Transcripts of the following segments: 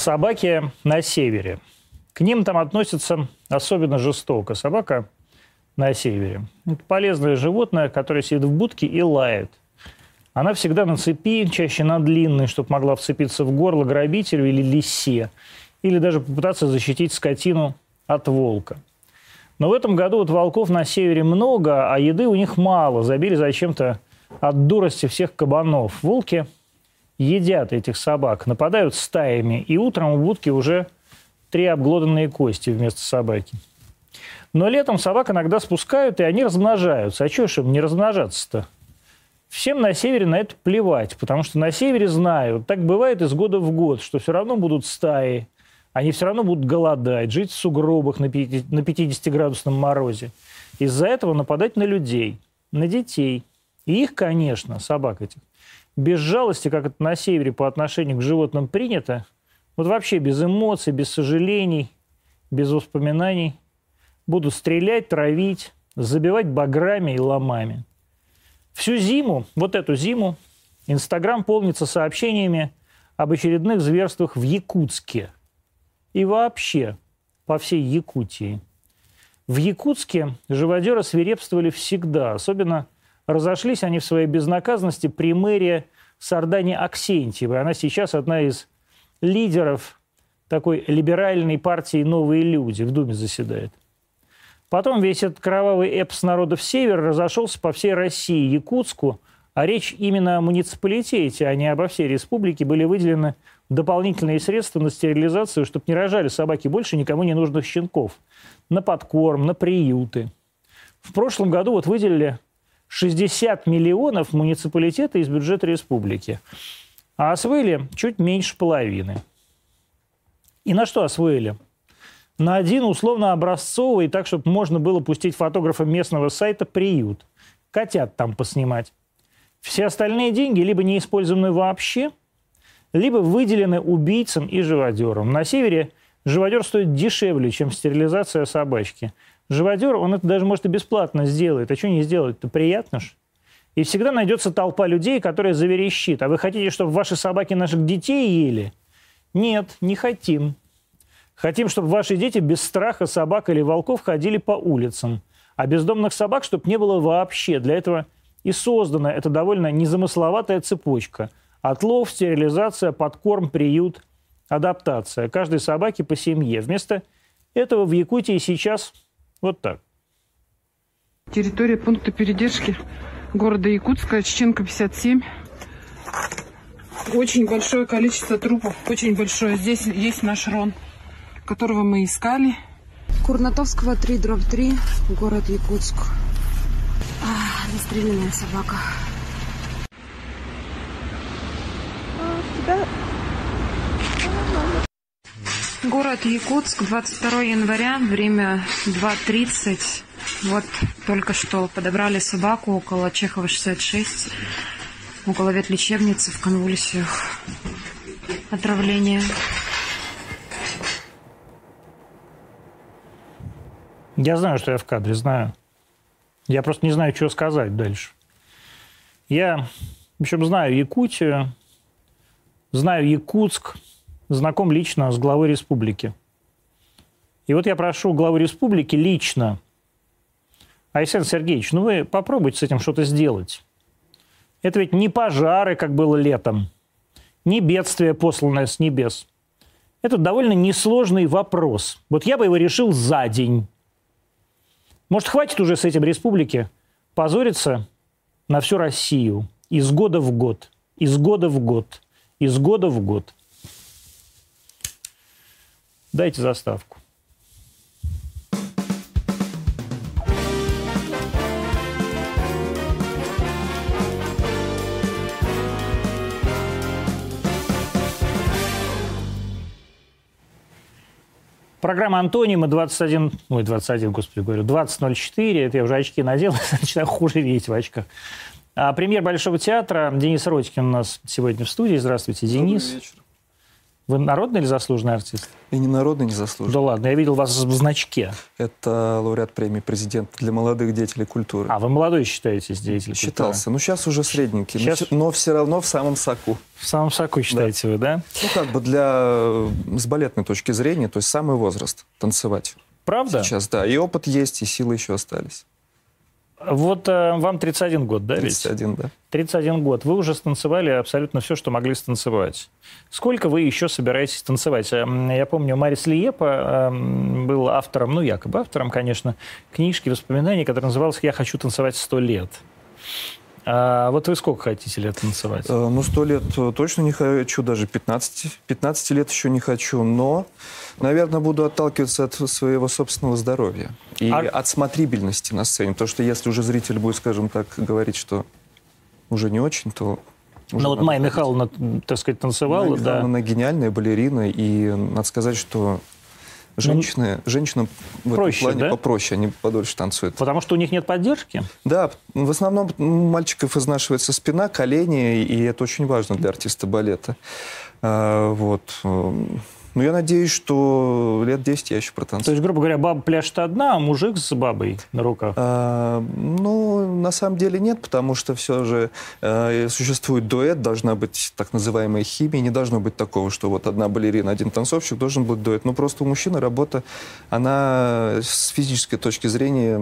собаки на севере. К ним там относятся особенно жестоко. Собака на севере. Это полезное животное, которое сидит в будке и лает. Она всегда на цепи, чаще на длинной, чтобы могла вцепиться в горло грабителю или лисе. Или даже попытаться защитить скотину от волка. Но в этом году вот волков на севере много, а еды у них мало. Забили зачем-то от дурости всех кабанов. Волки едят этих собак, нападают стаями, и утром у будки уже три обглоданные кости вместо собаки. Но летом собак иногда спускают, и они размножаются. А чего ж им не размножаться-то? Всем на севере на это плевать, потому что на севере знают, так бывает из года в год, что все равно будут стаи, они все равно будут голодать, жить в сугробах на 50-градусном морозе. Из-за этого нападать на людей, на детей. И их, конечно, собак этих, без жалости, как это на севере по отношению к животным принято, вот вообще без эмоций, без сожалений, без воспоминаний, будут стрелять, травить, забивать баграми и ломами. Всю зиму, вот эту зиму, Инстаграм полнится сообщениями об очередных зверствах в Якутске и вообще по всей Якутии. В Якутске живодеры свирепствовали всегда, особенно разошлись они в своей безнаказанности при мэрии Сардани Аксентьевой. Она сейчас одна из лидеров такой либеральной партии «Новые люди» в Думе заседает. Потом весь этот кровавый эпос народов Севера разошелся по всей России, Якутску, а речь именно о муниципалитете, а не обо всей республике, были выделены дополнительные средства на стерилизацию, чтобы не рожали собаки больше никому не нужных щенков, на подкорм, на приюты. В прошлом году вот выделили 60 миллионов муниципалитета из бюджета республики, а освоили чуть меньше половины. И на что освоили? на один условно образцовый, так, чтобы можно было пустить фотографа местного сайта приют. Котят там поснимать. Все остальные деньги либо не использованы вообще, либо выделены убийцам и живодерам. На севере живодер стоит дешевле, чем стерилизация собачки. Живодер, он это даже, может, и бесплатно сделает. А что не сделать? Это приятно ж. И всегда найдется толпа людей, которая заверещит. А вы хотите, чтобы ваши собаки наших детей ели? Нет, не хотим. Хотим, чтобы ваши дети без страха собак или волков ходили по улицам. А бездомных собак, чтобы не было вообще. Для этого и создана эта довольно незамысловатая цепочка. Отлов, стерилизация, подкорм, приют, адаптация. Каждой собаке по семье. Вместо этого в Якутии сейчас вот так. Территория пункта передержки города Якутска, Чеченко 57. Очень большое количество трупов, очень большое. Здесь есть наш Рон которого мы искали. Курнатовского 3, дробь 3, город Якутск. А, застреленная собака. Город Якутск, 22 января, время 2.30. Вот только что подобрали собаку около Чехова 66, около ветлечебницы в конвульсиях. Отравление. Я знаю, что я в кадре, знаю. Я просто не знаю, что сказать дальше. Я, в общем, знаю Якутию, знаю Якутск, знаком лично с главой республики. И вот я прошу главы республики лично, Александр Сергеевич, ну вы попробуйте с этим что-то сделать. Это ведь не пожары, как было летом, не бедствие, посланное с небес. Это довольно несложный вопрос. Вот я бы его решил за день. Может, хватит уже с этим республики позориться на всю Россию из года в год, из года в год, из года в год. Дайте заставку. Программа «Антонима» 21... Ой, 21, господи, говорю. 20.04. Это я уже очки надел, начинаю хуже видеть в очках. А, премьер Большого театра Денис Родькин у нас сегодня в студии. Здравствуйте, Денис. Добрый вечер. Вы народный или заслуженный артист? И не народный, не заслуженный. Да ладно, я видел вас в значке. Это лауреат премии президента для молодых деятелей культуры. А, вы молодой считаетесь Считался. культуры? Ну, сейчас уже средненький. Сейчас- Но, все- но все равно в самом соку. В самом соку считаете вы, да? Ну, как бы для... э, С балетной точки зрения, то есть самый возраст танцевать. Правда? Сейчас, да. И опыт есть, и силы еще остались. Вот э, вам 31 год, да, ведь? 31, да. 31 год. Вы уже станцевали абсолютно все, что могли станцевать. Сколько вы еще собираетесь танцевать? Эм, Я помню, Марис Лиепа эм, был автором, ну, якобы автором, конечно, книжки, воспоминаний, которая называлась «Я хочу танцевать сто лет». А вот вы сколько хотите лет танцевать? Э, Ну, сто лет э, точно не хочу, даже 15, 15 лет еще не хочу, но, наверное, буду отталкиваться от своего собственного здоровья и А- от смотрибельности на сцене. То, что если уже зритель будет, скажем так, говорить, что уже не очень, то... Ну вот Майя. Михайловна, так сказать, танцевала, Майя да. Михайловна, она гениальная балерина, и надо сказать, что женщины, женщинам в этом Ну, Проще, плане да? попроще, они подольше танцуют. Потому что у них нет поддержки? Да, в основном у мальчиков изнашивается спина, колени, и это очень важно для артиста балета. А, вот. Ну, я надеюсь, что лет 10 я еще То протанцую. есть, грубо говоря, баба пляшет одна, а мужик с бабой на руках. А, ну, на самом деле нет, потому что все же э, существует дуэт, должна быть так называемая химия, не должно быть такого, что вот одна балерина, один танцовщик, должен быть дуэт. Ну, просто у мужчины работа, она с физической точки зрения,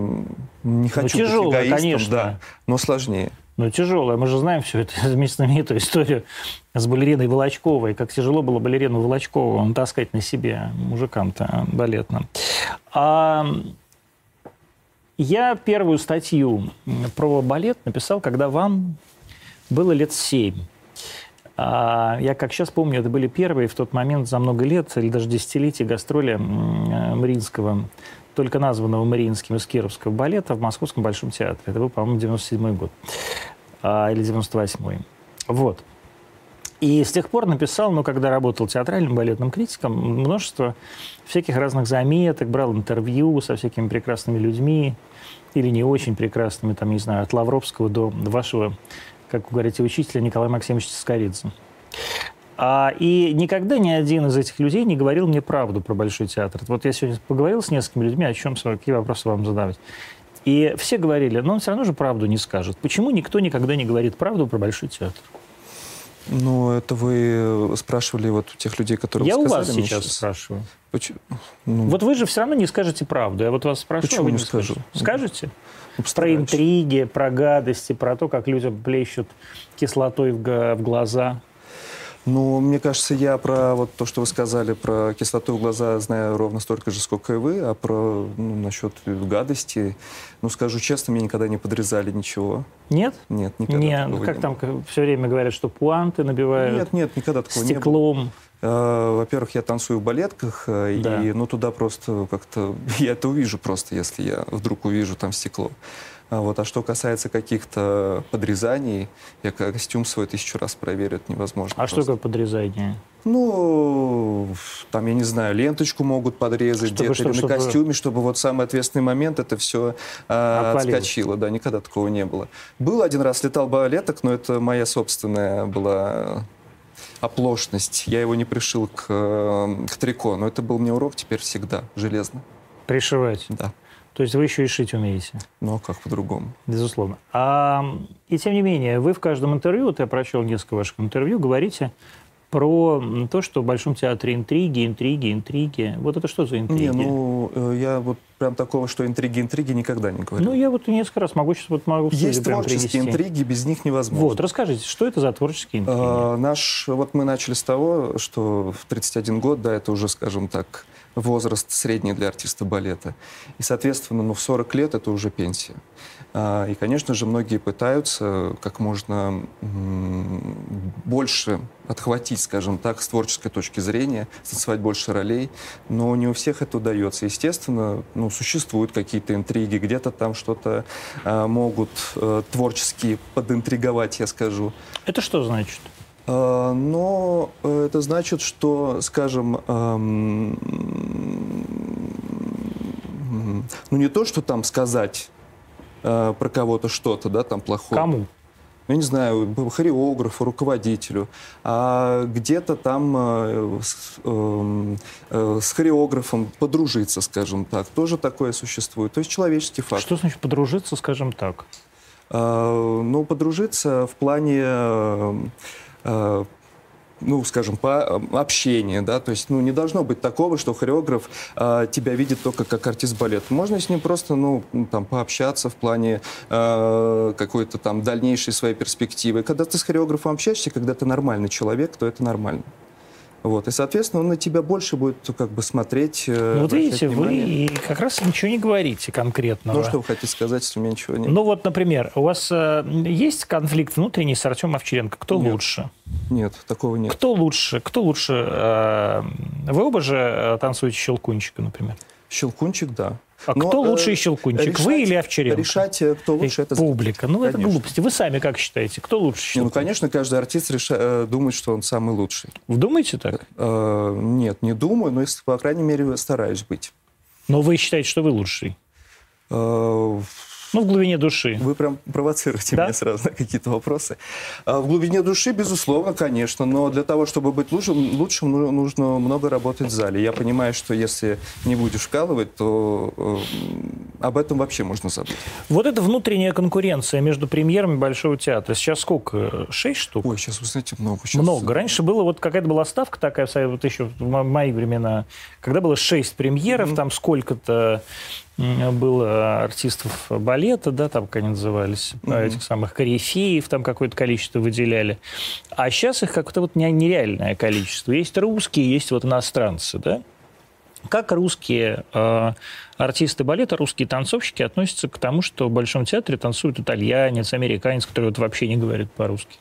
не хочу быть Ну, тяжелая, эгоистом, конечно. да, но сложнее. Ну, тяжелая. Мы же знаем всю эту знаменитую историю с балериной Волочковой. Как тяжело было балерину Волочкову таскать на себе, мужикам-то балетным. А я первую статью про балет написал, когда вам было лет семь. А, Я, как сейчас помню, это были первые в тот момент за много лет, или даже десятилетий гастроли э, Мариинского, только названного Мариинским из Кировского балета в Московском Большом театре. Это был, по-моему, 97 год а, или 98-й. Вот. И с тех пор написал, ну, когда работал театральным балетным критиком, множество всяких разных заметок, брал интервью со всякими прекрасными людьми, или не очень прекрасными, там, не знаю, от Лавровского до вашего, как вы говорите, учителя Николая Максимовича Скоридзе. А, и никогда ни один из этих людей не говорил мне правду про Большой театр. Вот я сегодня поговорил с несколькими людьми, о чем, какие вопросы вам задавать. И все говорили, но он все равно же правду не скажет. Почему никто никогда не говорит правду про Большой театр? Ну, это вы спрашивали вот у тех людей, которые Я у вас мне сейчас спрашиваю. Поч- ну, Вот вы же все равно не скажете правду. Я вот вас спрошу, Почему а вы не не скажу? скажете. Скажете? ну, Про интриги, про гадости, про то, как людям плещут кислотой в, в глаза. Ну, мне кажется, я про вот то, что вы сказали про кислоту в глаза, знаю ровно столько же, сколько и вы, а про ну, насчет гадости, ну, скажу честно, мне никогда не подрезали ничего. Нет? Нет, никогда Не, такого как не там было. все время говорят, что пуанты набивают Нет, нет, никогда такого не было. стеклом. Э, Во-первых, я танцую в балетках, э, Да. и ну, туда просто как-то... Я это увижу просто, если я вдруг увижу там стекло. А, вот. а что касается каких-то подрезаний, я ко- костюм свой тысячу раз проверю, это невозможно. А что просто. такое подрезание? Ну, там, я не знаю, ленточку могут подрезать где-то что, или чтобы- на костюме, чтобы вот самый ответственный момент это все Отвалилось. отскочило. Да, никогда такого не было. Был один раз, летал балеток, но это моя собственная была оплошность. Я его не пришил к, э, к трико, но это был мне урок теперь всегда, железно. Пришивать. Да. То есть вы еще и шить умеете, Ну, а как по-другому? безусловно. А, и тем не менее, вы в каждом интервью, вот я прочел несколько ваших интервью, говорите про то, что в Большом театре интриги, интриги, интриги. Вот это что за интриги? Не, ну, э, я вот прям такого, что интриги-интриги никогда не говорю. Ну, я вот несколько раз могу сейчас вот могу Есть прям творческие принести. интриги, без них невозможно. Вот, расскажите, что это за творческие интриги? А, наш, вот мы начали с того, что в 31 год, да, это уже, скажем так, возраст средний для артиста балета. И, соответственно, ну, в 40 лет это уже пенсия. А, и, конечно же, многие пытаются как можно больше отхватить, скажем так, с творческой точки зрения, танцевать больше ролей, но не у всех это удается. Естественно, ну, существуют какие-то интриги, где-то там что-то а, могут э, творчески подинтриговать, я скажу. Это что значит? А, Но э, это значит, что, скажем, эм, ну не то, что там сказать э, про кого-то что-то, да, там плохое. Кому? я не знаю, хореографу, руководителю, а где-то там э, с, э, э, с хореографом подружиться, скажем так, тоже такое существует. То есть человеческий фактор. Что значит подружиться, скажем так? Э, ну, подружиться в плане э, ну, скажем, по э, общению, да, то есть, ну, не должно быть такого, что хореограф э, тебя видит только как артист балета. Можно с ним просто, ну, там, пообщаться в плане э, какой-то там дальнейшей своей перспективы. Когда ты с хореографом общаешься, когда ты нормальный человек, то это нормально. Вот, и, соответственно, он на тебя больше будет как бы смотреть. э, Ну, вот видите, вы внимание. и как раз ничего не говорите конкретного. Ну, что вы хотите сказать, если у меня ничего нет? Ну вот, например, у вас э, есть конфликт внутренний с Артемом Овчаренко? Кто Нет. лучше? Нет, такого нет. Кто лучше? Кто лучше? э, Вы оба же э, танцуете щелкунчика, например. Щелкунчик, да. А Но, кто э, лучший щелкунчик? Вы решать- или Овчаренко? Решать, э, кто лучше, это Публика. Ну, это Конечно. глупости. Вы сами как считаете? Кто лучше ну, щелкунчик? конечно, каждый артист реша- э, думает, что он самый лучший. Вы думаете так? Э, нет, не думаю, но, по крайней мере, стараюсь быть. Но вы считаете, что вы лучший? Э, Ну, в глубине души. Вы прям провоцируете Да? меня сразу на какие-то вопросы. А В глубине души, безусловно, конечно, но для того, чтобы быть лучшим, лучшим ну- нужно много работать в зале. Я понимаю, что если не будешь вкалывать, то об этом вообще можно забыть. Вот эта внутренняя конкуренция между премьерами Большого театра. Сейчас сколько? Шесть штук? Ой, сейчас, вы знаете, много. Сейчас... Много. Раньше было вот какая-то была ставка такая, вот еще в мо- мои времена, когда было шесть премьеров, там сколько-то было артистов балета, да, там, как они назывались, этих самых корифеев, там какое-то количество выделяли. А сейчас их как-то вот не- нереальное количество. Есть русские, есть вот иностранцы, да? Как русские э, артисты балета, русские танцовщики относятся к тому, что в Большом театре танцует итальянец, американец, который вот вообще не говорит по-русски?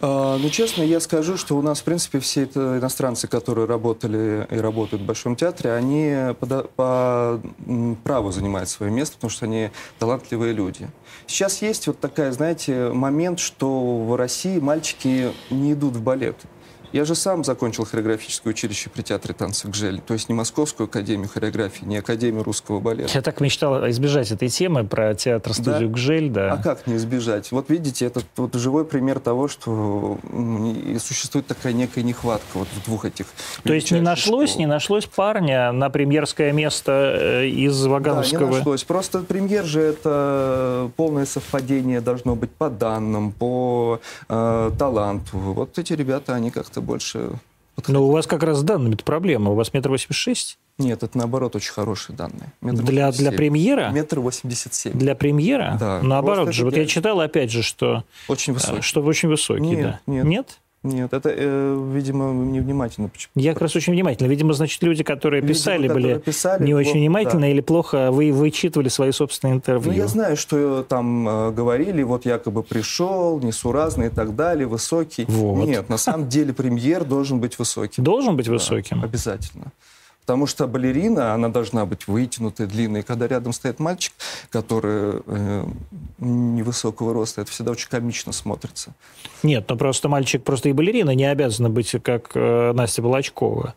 А, ну, честно, я скажу, что у нас, в принципе, все это иностранцы, которые работали и работают в Большом театре, они по, по, праву занимают свое место, потому что они талантливые люди. Сейчас есть вот такая, знаете, момент, что в России мальчики не идут в балет. Я же сам закончил хореографическое училище при театре танцев «Гжель», то есть не Московскую академию хореографии, не Академию русского балета. Я так мечтал избежать этой темы про театр-студию Да? «Гжель», да. А как не избежать? Вот видите, это вот живой пример того, что существует такая некая нехватка вот в двух этих То есть не нашлось, школ. не нашлось парня на премьерское место э, из Да, не Вагановского... нашлось. Просто премьер же это полное совпадение должно быть по данным, по э, таланту. Вот эти ребята, они как-то больше... Но у вас как раз с данными проблема. У вас метр восемьдесят шесть? Нет, это наоборот очень хорошие данные. Метр Для, для 87. премьера? Метр восемьдесят семь. Для премьера? Да, Наоборот же. Вот я читал, опять же, что, Очень э, высокий. что вы очень высокий. Нет, да. нет. Нет? Нет, это, э, видимо, невнимательно. почему- Я как раз очень внимательно. Видимо, значит, люди, которые Видимо, писали, которые были писали, не очень плохо, внимательно да. или плохо вы вычитывали свои собственные интервью. Ну, я знаю, что там э, говорили, вот якобы пришел, несуразный и так далее, высокий. Вот. Нет, на самом деле премьер должен быть высоким. Должен быть Да, высоким? Обязательно. Потому что балерина, она должна быть вытянутой, длинной. И Когда рядом стоит мальчик, который э, невысокого роста, это всегда очень комично смотрится. Нет, ну просто мальчик, просто и балерина не обязана быть как э, Настя Волочкова.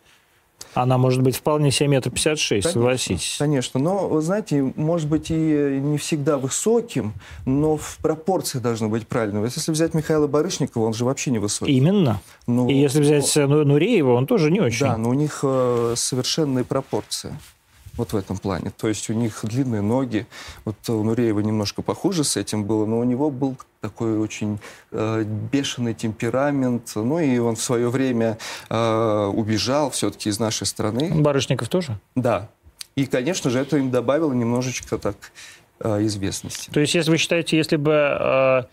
Она может быть вполне себе метр пятьдесят шесть, согласитесь. Конечно, но, вы знаете, может быть и не всегда высоким, но в пропорции должно быть правильно. Если взять Михаила Барышникова, он же вообще не высокий. Именно. Ну, И если взять Ну- Нуреева, он тоже не очень. Да, но у них э, совершенные пропорции. Вот в этом плане. То есть у них длинные ноги. Вот у Нуреева немножко похуже с этим было, но у него был такой очень э, бешеный темперамент. Ну и он в свое время э, убежал все-таки из нашей страны. Барышников тоже? Да. И, конечно же, это им добавило немножечко так э, известности. То есть, если вы считаете, если бы э,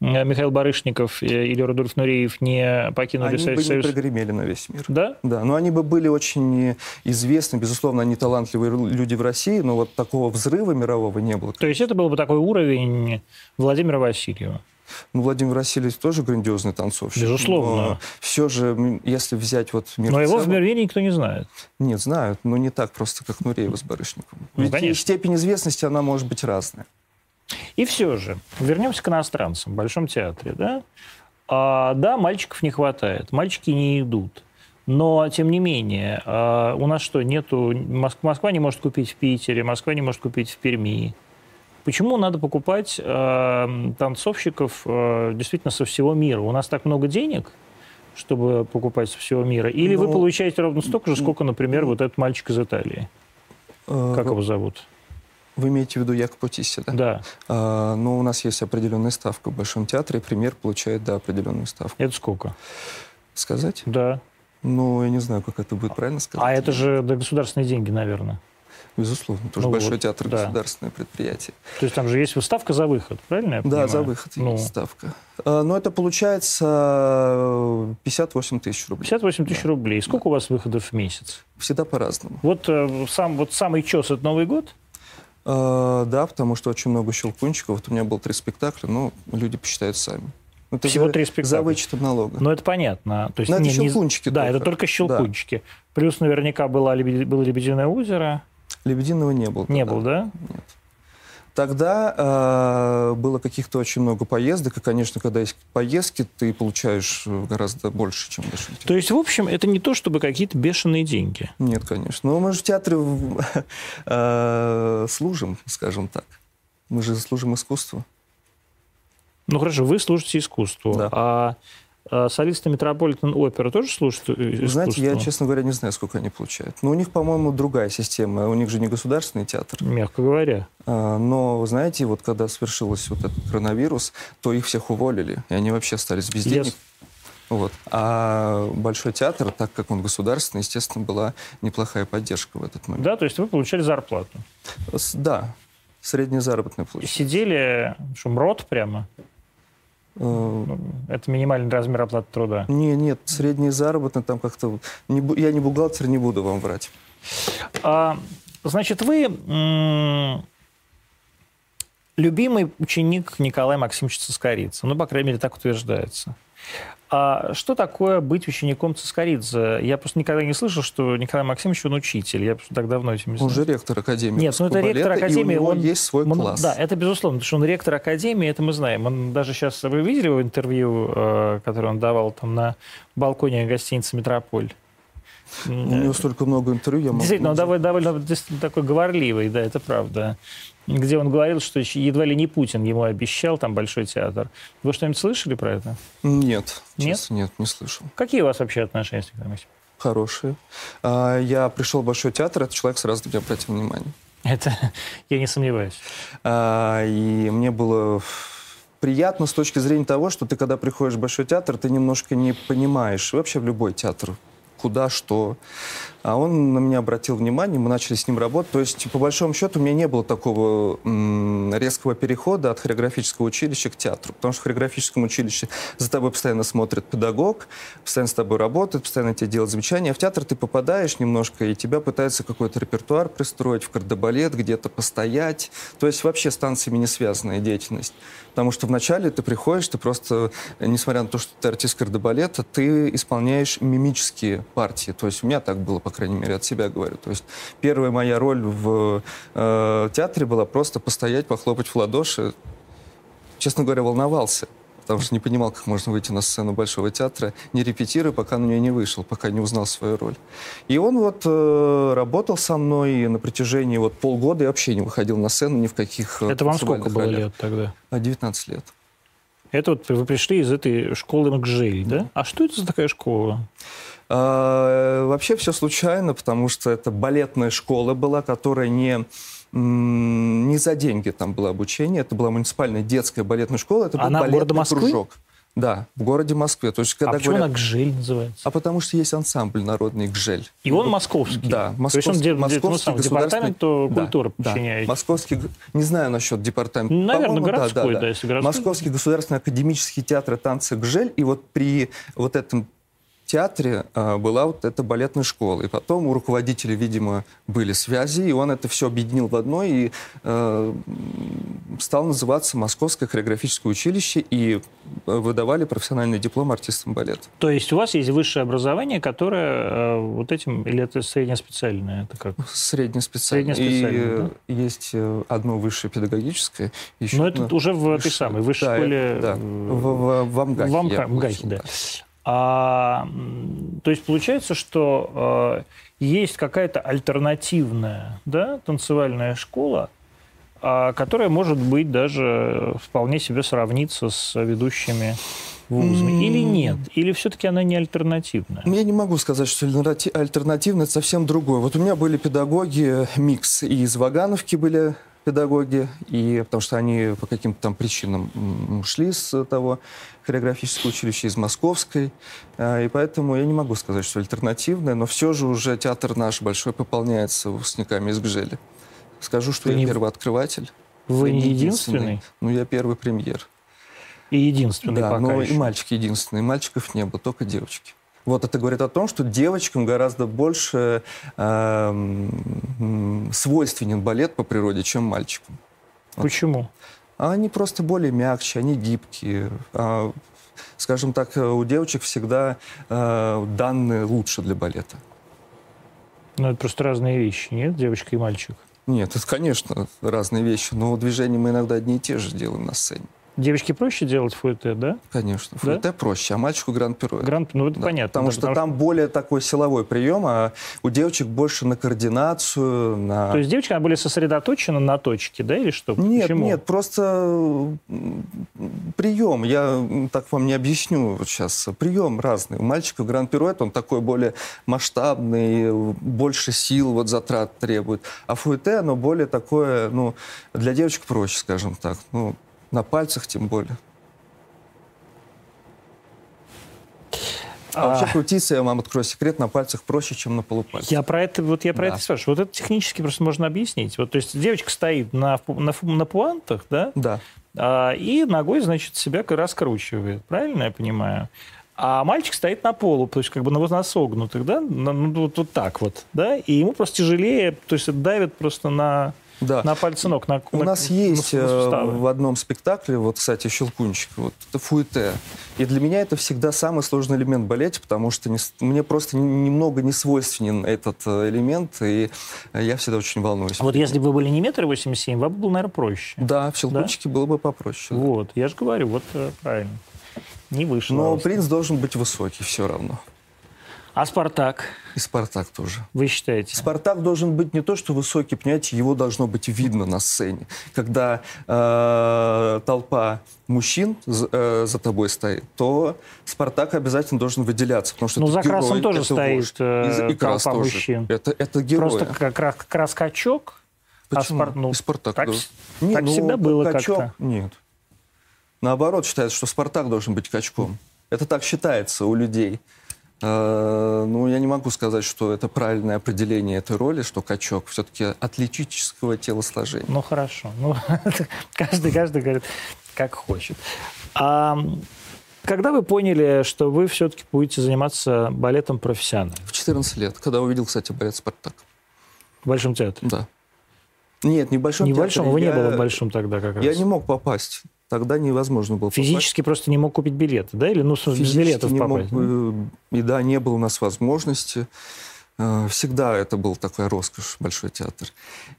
Михаил Барышников э, или Рудольф Нуреев не покинули Они бы Советский не Союз... прогремели на весь мир. Да? Да, но они бы были очень известны, безусловно, они талантливые люди в России, но вот такого взрыва мирового не было. То есть, это был бы такой уровень Владимира Васильева. Ну, Владимир Васильевич тоже грандиозный танцовщик. Безусловно. все же, если взять вот мир Но его в мире никто не знает. Нет, знают, но не так просто, как Нуреева с Барышниковым. Ну, Ведь конечно. степень известности, она может быть разная. И все же, вернемся к иностранцам в Большом театре. Да, а, да мальчиков не хватает, мальчики не идут. Но, тем не менее, а, у нас что, нету... Моск- Москва не может купить в Питере, Москва не может купить в Перми. Почему надо покупать э, танцовщиков э, действительно со всего мира? У нас так много денег, чтобы покупать со всего мира? Или вы Ну, получаете ровно столько же, сколько, например, вот этот мальчик из Италии? Э, Как вы, его зовут? Вы имеете в виду Якоба Тисси, да? Да. А, ну, у нас есть определенная ставка в Большом театре, премьер получает, да, определенную ставку. Это сколько? Сказать? Да. Ну, я не знаю, как это будет правильно сказать. А это же да, государственные деньги, наверное. Безусловно, это же Ну Большой вот, театр да. государственное предприятие. То есть там же есть ставка за выход, правильно я Да, понимаю? за выход Ну, есть ставка. А, но это получается э, 58 тысяч рублей. 58 тысяч рублей. Сколько у вас выходов в месяц? Всегда по-разному. Вот, э, сам, вот самый чес – это Новый год? А, да, потому что очень много щелкунчиков. Вот у меня было три спектакля, но люди посчитают сами. Это Всего за, три За спектакля. вычетом налога. Ну, это понятно. То есть, Ну, это не- не- щелкунчики Да, только. это только щелкунчики. Плюс наверняка было, было Лебединое озеро. Лебединого не было. Не тогда. было, да? Нет. Тогда э, было каких-то очень много поездок, и, конечно, когда есть поездки, ты получаешь э, гораздо больше, чем театре. То есть, в общем, это не то, чтобы какие-то бешеные деньги. Нет, конечно. Но мы же в театре э, служим, скажем так. Мы же служим искусству. Ну, хорошо, вы служите искусству. Да. А, а солисты Метрополитен опера тоже служат э, искусству? Вы знаете, я, честно говоря, не знаю, сколько они получают. Но у них, по-моему, другая система. У них же не государственный театр. Мягко говоря. А, Но, вы знаете, вот когда свершился вот этот коронавирус, то их всех уволили, и они вообще остались без денег. Yes. Вот. А Большой театр, так как он государственный, естественно, была неплохая поддержка в этот момент. Да, то есть вы получали зарплату. С- Да, И площадь. сидели, что, МРОД прямо? Э, Ну, Это минимальный размер оплаты труда. Не, нет, средняя заработная там как-то... не я не бухгалтер, не буду вам врать. А, значит, вы любимый ученик Николая Максимовича Цискоридзе. Ну, по крайней мере, так утверждается. А что такое быть учеником Цискоридзе? Я просто никогда не слышал, что Николай Максимович, он учитель. Я так давно этим не Он знаю. же ректор Академии Нет, ну это ректор Академии. и у него он, есть свой он- класс. Да, это безусловно, потому что он ректор Академии, это мы знаем. Он даже сейчас, вы видели его интервью, э, которое он давал там на балконе гостиницы «Метрополь»? У него столько много интервью, я могу... Действительно, он довольно, довольно такой говорливый, да, это правда. Где он говорил, что едва ли не Путин ему обещал там Большой театр. Вы что-нибудь слышали про это? Нет, Нет? честно, нет, не слышал. Какие у вас вообще отношения с Николаем Максимовичем? Хорошие. А, Я пришел в Большой театр, этот человек сразу на меня обратил внимание. Это я не сомневаюсь. А, И мне было приятно с точки зрения того, что ты, когда приходишь в Большой театр, ты немножко не понимаешь, вообще в любой театр, куда, что. А он на меня обратил внимание, мы начали с ним работать. То есть, по большому счету, у меня не было такого резкого перехода от хореографического училища к театру. Потому что в хореографическом училище за тобой постоянно смотрит педагог, постоянно с тобой работает, постоянно тебе делает замечания. А в театр ты попадаешь немножко, и тебя пытаются какой-то репертуар пристроить, в кардебалет, где-то постоять. То есть вообще с танцами не связанная деятельность. Потому что вначале ты приходишь, ты просто, несмотря на то, что ты артист кардебалета, ты исполняешь мимические партии. То есть у меня так было, по крайней мере, от себя говорю. То есть первая моя роль в э, театре была просто постоять, похлопать в ладоши. Честно говоря, волновался. Потому что не понимал, как можно выйти на сцену Большого театра, не репетируя, пока на нее не вышел, пока не узнал свою роль. И он вот э, работал со мной на протяжении вот полгода и вообще не выходил на сцену ни в каких э, Это вам сколько было ролях. лет тогда? А, 19 лет. Это вот вы пришли из этой школы МакЖель, да? А что это за такая школа? А, вообще все случайно, потому что это балетная школа была, которая не, не за деньги там было обучение. Это была муниципальная детская балетная школа. Это был Она балетный кружок. Да, в городе Москве. То есть, когда а почему говорят- она ГЖель называется? А потому что есть ансамбль народный «Гжель». И он московский? Да, То есть он де- ну, сам, департаменту да, культуры да. подчиняющийся? Московский, г- не знаю насчет департамента. Ну, наверное, По-моему, да, городской, да, да, если городской. Московский государственный академический театр и танцы «Гжель». И вот при вот этом театре а, была вот эта балетная школа. И потом у руководителя, видимо, были связи, и он это все объединил в одно и э, стал называться Московское хореографическое училище, и э, выдавали профессиональный диплом артистам балета. То есть у вас есть высшее образование, которое э, вот этим, или это среднеспециальное? Это как? Среднеспециальное. Среднеспециальное, И э, есть э, одно высшее педагогическое. Еще Но это уже в этой высшее. самой высшей Да, школе. Да, э, в, в, в Амгахе. в Амгахе, да. А, то есть получается, что э, есть какая-то альтернативная да, танцевальная школа, а, которая может быть даже вполне себе сравниться с ведущими вузами. Или нет? Или все-таки она не альтернативная? Я не могу сказать, что альтернати- альтернативно это совсем другое. Вот у меня были педагоги, микс, и из Вагановки были педагоги, и потому что они по каким-то там причинам ушли с того хореографического училища, из Московской, А, и поэтому я не могу сказать, что альтернативное, но все же уже театр наш большой пополняется выпускниками из ГЖЭЛи. Скажу, что Вы я не- первый открыватель. Вы не единственный? Ну, я первый премьер. И единственный Да, пока но еще. и мальчики единственные. Мальчиков не было, только девочки. Вот это говорит о том, что девочкам гораздо больше эм, свойственен балет по природе, чем мальчикам. Почему? А они просто более мягче, они гибкие. А, скажем так, у девочек всегда э, данные лучше для балета. Ну, это просто разные вещи, нет, девочка и мальчик? Нет, это, конечно, разные вещи, но движения мы иногда одни и те же делаем на сцене. Девочке проще делать фуэте, да? Конечно. Да? ФТ проще, а мальчику гранд-пируэт. Гранд, ну, это Да, понятно. Потому да, что там более такой силовой прием, а у девочек больше на координацию, на... То есть девочка, она более сосредоточена на точке, да, или что? Нет, Почему? нет, просто прием. Я так вам не объясню вот сейчас. Прием разный. У мальчика гранд-пируэт, он такой более масштабный, больше сил вот затрат требует. А фуэте, оно более такое, ну, для девочек проще, скажем так. Ну, на пальцах тем более. А, вообще крутиться, я вам открою секрет, на пальцах проще, чем на полупальцах. Я про это, вот я про Да. это спрашиваю. Вот это технически просто можно объяснить. Вот, то есть девочка стоит на, на, на пуантах, да, Да. а, и ногой, значит, себя раскручивает. Правильно я понимаю? А мальчик стоит на полу, то есть как бы на, на согнутых, да, на- ну, вот, вот так вот, да, и ему просто тяжелее, то есть это давит просто на, Да. на пальцы ног, на У на- нас на есть на э, суставы. в одном спектакле, вот, кстати, «Щелкунчик», вот, это фуэте. И для меня это всегда самый сложный элемент балете, потому что не мне просто немного не свойственен этот э, элемент, и я всегда очень волнуюсь. А Вот если бы вы были не метр восемьдесят семь, вам было, наверное, проще. Да, в «Щелкунчике» было бы попроще. да. Вот, я же говорю, вот э, правильно. Не вышло. Но принц должен быть высокий все равно. А Спартак, И «Спартак» тоже. вы считаете? Спартак должен быть не то, что высокий, понимаете, его должно быть видно на сцене. Когда э, толпа мужчин за, э, за тобой стоит, то Спартак обязательно должен выделяться, потому что Ну, это за Красом герой, тоже это стоит, э, И, и толпа тоже. мужчин. Это, это герой. Просто как как раз качок, а Почему? Спар- ну, И Спартак. так, с- Не, так ну, всегда было качок- как-то. Нет. Наоборот, считается, что Спартак должен быть качком. Это так считается у людей. Э, Ну, я не могу сказать, что это правильное определение этой роли, что качок все-таки атлетического телосложения. Ну, хорошо. Ну, каждый, каждый говорит, как хочет. А когда вы поняли, что вы все-таки будете заниматься балетом профессионально В 14 лет, когда увидел, кстати, балет «Спартак». в Большом театре? Да. Нет, не в Большом Не в театре. Большом, его не Я- было в Большом тогда как раз. Я не мог попасть. Тогда невозможно было попасть. Физически просто не мог купить билеты, да? Или ну, без Физически билетов не попасть? мог, э, И да, не было у нас возможности. Э, Всегда это был такой роскошь, Большой театр.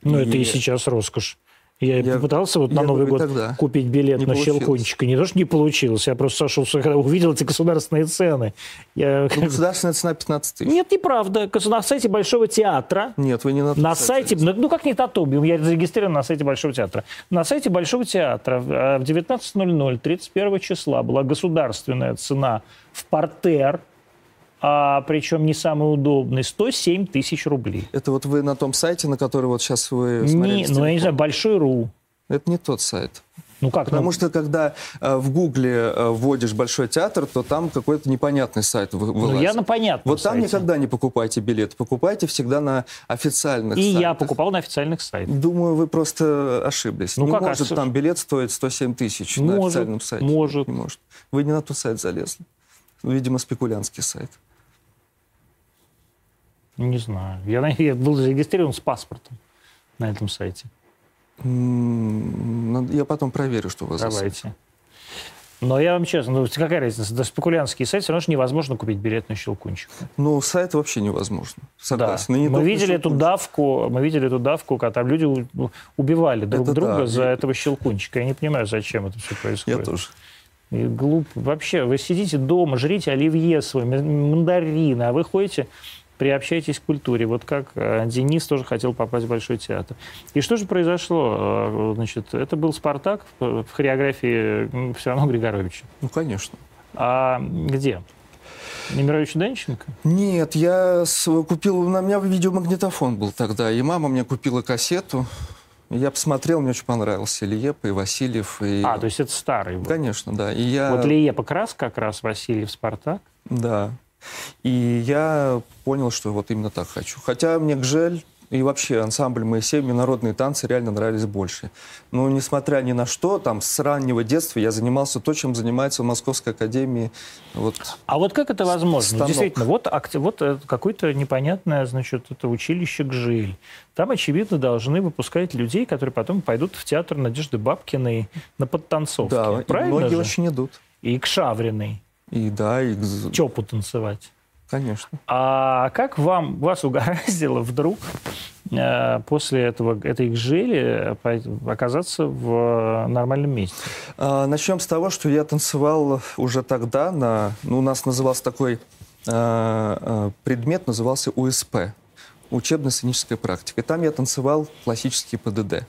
Ну, это и сейчас роскошь. Я, Я- попытался вот на я Новый говорю, год тогда. купить билет Не на получилось. Щелкунчика. Не то, что не получилось, я просто сошел, с ума, когда увидел эти государственные цены. Я... Ну, государственная цена 15 тысяч. Нет, неправда. На сайте Большого театра Нет, вы не на, На сайте, ну, ну как не на том, я зарегистрирован на сайте Большого театра. На сайте Большого театра э, в 19.00, 31 числа была государственная цена в портер, а, причем не самый удобный, 107 тысяч рублей. Это вот вы на том сайте, на который вот сейчас вы Не, смотрели. с ну, я не знаю, Большой РУ. Это не тот сайт. Ну как? Потому ну, что когда э, в Гугле э, вводишь Большой театр, то там какой-то непонятный сайт вы- ну, вылазит. я на понятном Вот там сайте. никогда не покупайте билет. Покупайте всегда на официальных И сайтах. я покупал на официальных сайтах. Думаю, вы просто ошиблись. Ну не как может ошибся? там билет стоить 107 тысяч на Может, официальном сайте. может. Не может. Вы не на тот сайт залезли. Видимо, спекулянтский сайт. Не знаю. Я, я был зарегистрирован с паспортом на этом сайте. Я потом проверю, что у вас за сайт. Давайте. Но я вам честно, ну какая разница? Да спекулянтский сайт, все равно же невозможно купить билет на Щелкунчик. Ну, сайт вообще невозможно. Согласен. И не Мы видели эту давку, мы видели эту давку, когда там люди у- убивали друг Это друга да. за И- этого Щелкунчика. Я не понимаю, зачем это все Я происходит. тоже. И глупо. Вообще, вы сидите дома, жрите оливье свой, мандарины, а вы ходите приобщайтесь к культуре. Вот как э, Денис тоже хотел попасть в Большой театр. И что же произошло? Э, Значит, это был «Спартак» в хореографии все равно Григоровича. Ну, конечно. А где? Немирович Данченко? Нет, я купил, на меня видеомагнитофон был тогда, и мама мне купила кассету. Я посмотрел, мне очень понравился Лиепа, и Васильев. И... А, то есть это старый был. Конечно, да. И я... Вот Лиепа Крас как раз, Васильев Спартак. Да. И я понял, что вот именно так хочу. Хотя мне Гжель и вообще ансамбль Моисей, мне народные танцы реально нравились больше. Но несмотря ни на что, там с раннего детства я занимался то, чем занимается в Московской академии. Вот. А вот как это возможно? Станок. Действительно, вот, вот э, какое-то непонятное, значит, это училище ГЖИЛь. Там, очевидно, должны выпускать людей, которые потом пойдут в театр Надежды Бабкиной на подтанцовке. Да, и Правильно многие же? очень идут. И к Шавриной. И да, и Чопу танцевать. конечно. А как вам, вас угораздило вдруг э, после этого, этой пой- оказаться в э, нормальном месте? А, начнем с того, что я танцевал уже тогда на... Ну, у нас назывался такой а, а, предмет, назывался УСП. Учебно-сценическая практика. И там я танцевал классический ПДД.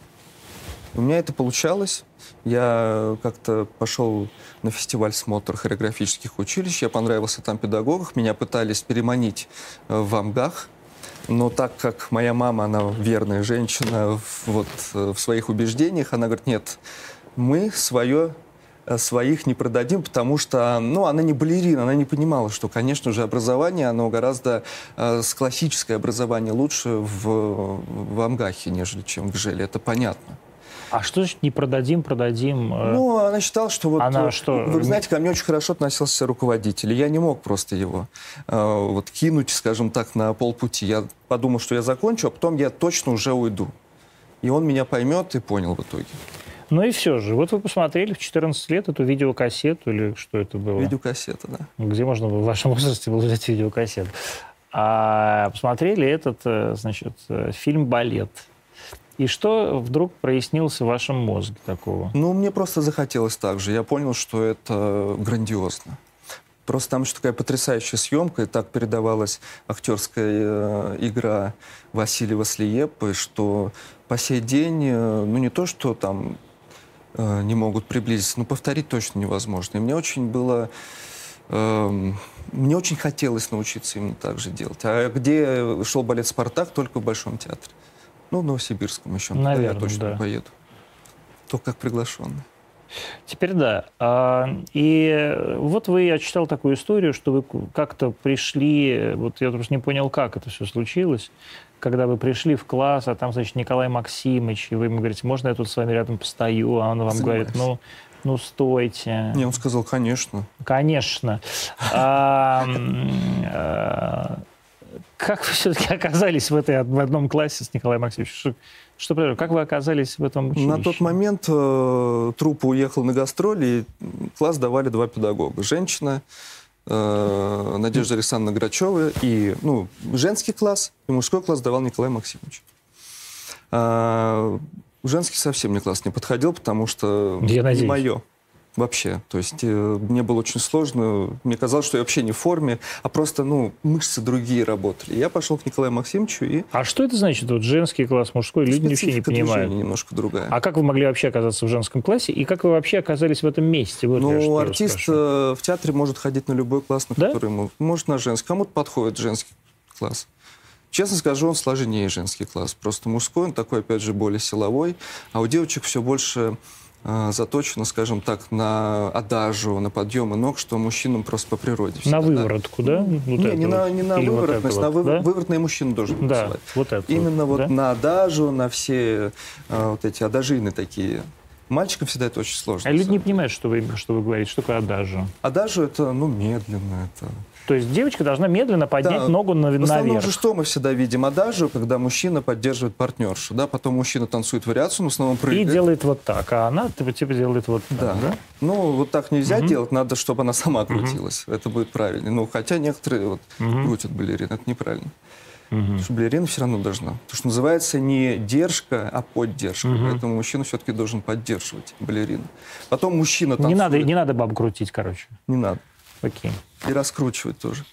У меня это получалось. Я как-то пошел на фестиваль смотр хореографических училищ. Я понравился там педагогах. Меня пытались переманить э, в Амгах. Но так как моя мама, она верная женщина вот, э, в своих убеждениях, она говорит, нет, мы свое э, своих не продадим, потому что, ну, она не балерина, она не понимала, что, конечно же, образование, оно гораздо э, с классическое образование лучше в, в Амгахе, нежели чем в Гжеле, это понятно. А что значит не продадим, продадим? э, Ну, она считала, что вот... Она э, что, Вы знаете, ко мне очень хорошо относился руководитель. и Я не мог просто его э, вот кинуть, скажем так, на полпути. Я подумал, что я закончу, а потом я точно уже уйду. И он меня поймет и понял в итоге. Ну и все же. Вот вы посмотрели в 14 лет эту видеокассету, или что это было? Видеокассета, да. Где можно в вашем возрасте было взять видеокассету? А посмотрели этот, э, значит, фильм «Балет». И что вдруг прояснился в вашем мозге такого? Ну, мне просто захотелось так же. Я понял, что это грандиозно. Просто там еще такая потрясающая съемка, и так передавалась актерская э, игра Василия Слиепы, что по сей день, э, ну не то, что там э, не могут приблизиться, но повторить точно невозможно. И мне очень было... эм, мне очень хотелось научиться именно так же делать. А где шел балет «Спартак»? Только в Большом театре. Ну, в Новосибирском еще. Наверное, я точно да. поеду. Только как приглашенный. Теперь да. А, И вот вы, я читал такую историю, что вы как-то пришли, вот я просто не понял, как это все случилось, когда вы пришли в класс, а там, значит, Николай Максимович, и вы ему говорите, можно я тут с вами рядом постою? А он вам говорит, ну, ну, стойте. Не, он сказал, конечно. Конечно. Как вы все-таки оказались в, этой, в одном классе с Николаем Максимовичем? Что, что? Как вы оказались в этом училище? На тот момент э, труппа уехал на гастроли, и класс давали два педагога. Женщина, э, Надежда Александровна Грачева, и ну, женский класс, и мужской класс давал Николай Максимович. А, женский совсем мне класс не подходил, потому что Я не надеюсь. мое. Вообще. То есть э, мне было очень сложно. Мне казалось, что я вообще не в форме, а просто, ну, мышцы другие работали. Я пошел к Николаю Максимовичу и... А что это значит? Вот женский класс, мужской, люди вообще не понимают. немножко другая. А как вы могли вообще оказаться в женском классе? И как вы вообще оказались в этом месте? Вот Ну, артист э, в театре может ходить на любой класс, на Да? который ему... Может, на женский. Кому-то подходит женский класс. Честно скажу, он сложнее женский класс. Просто мужской, он такой, опять же, более силовой. А у девочек все больше э, заточено, скажем так, на адажу, на подъемы ног, что мужчинам просто по природе. На всегда, да. выворотку, да? Вот Не, не на, вот. не на Или вот выворотность, это на вот, вы- да? выворотный мужчина должен Да, танцевать. вот это Именно вот да? на адажу, на все э, вот эти адажины такие. Мальчикам всегда это очень сложно. А люди не понимают, что вы, что вы говорите, что такое адажу. Адажу это, ну, медленно, это... То есть девочка должна медленно поднять Да. ногу на, В основном наверх. же что мы всегда видим? Адажу, когда мужчина поддерживает партнершу, да, потом мужчина танцует вариацию, но в основном И прыгает. делает вот так, а она типа, типа делает вот так, Да. да? Ну, вот так нельзя Мгм. делать, надо, чтобы она сама крутилась. Это будет правильно. Ну, хотя некоторые вот Мгм. крутят балерин, это неправильно. Мгм. Потому что балерина все равно должна. То, что называется не держка, а поддержка. Мгм. Поэтому мужчина все-таки должен поддерживать балерину. Потом мужчина Не танцует. надо, не надо баб крутить, короче. Не надо. Окей. И раскручивать тоже.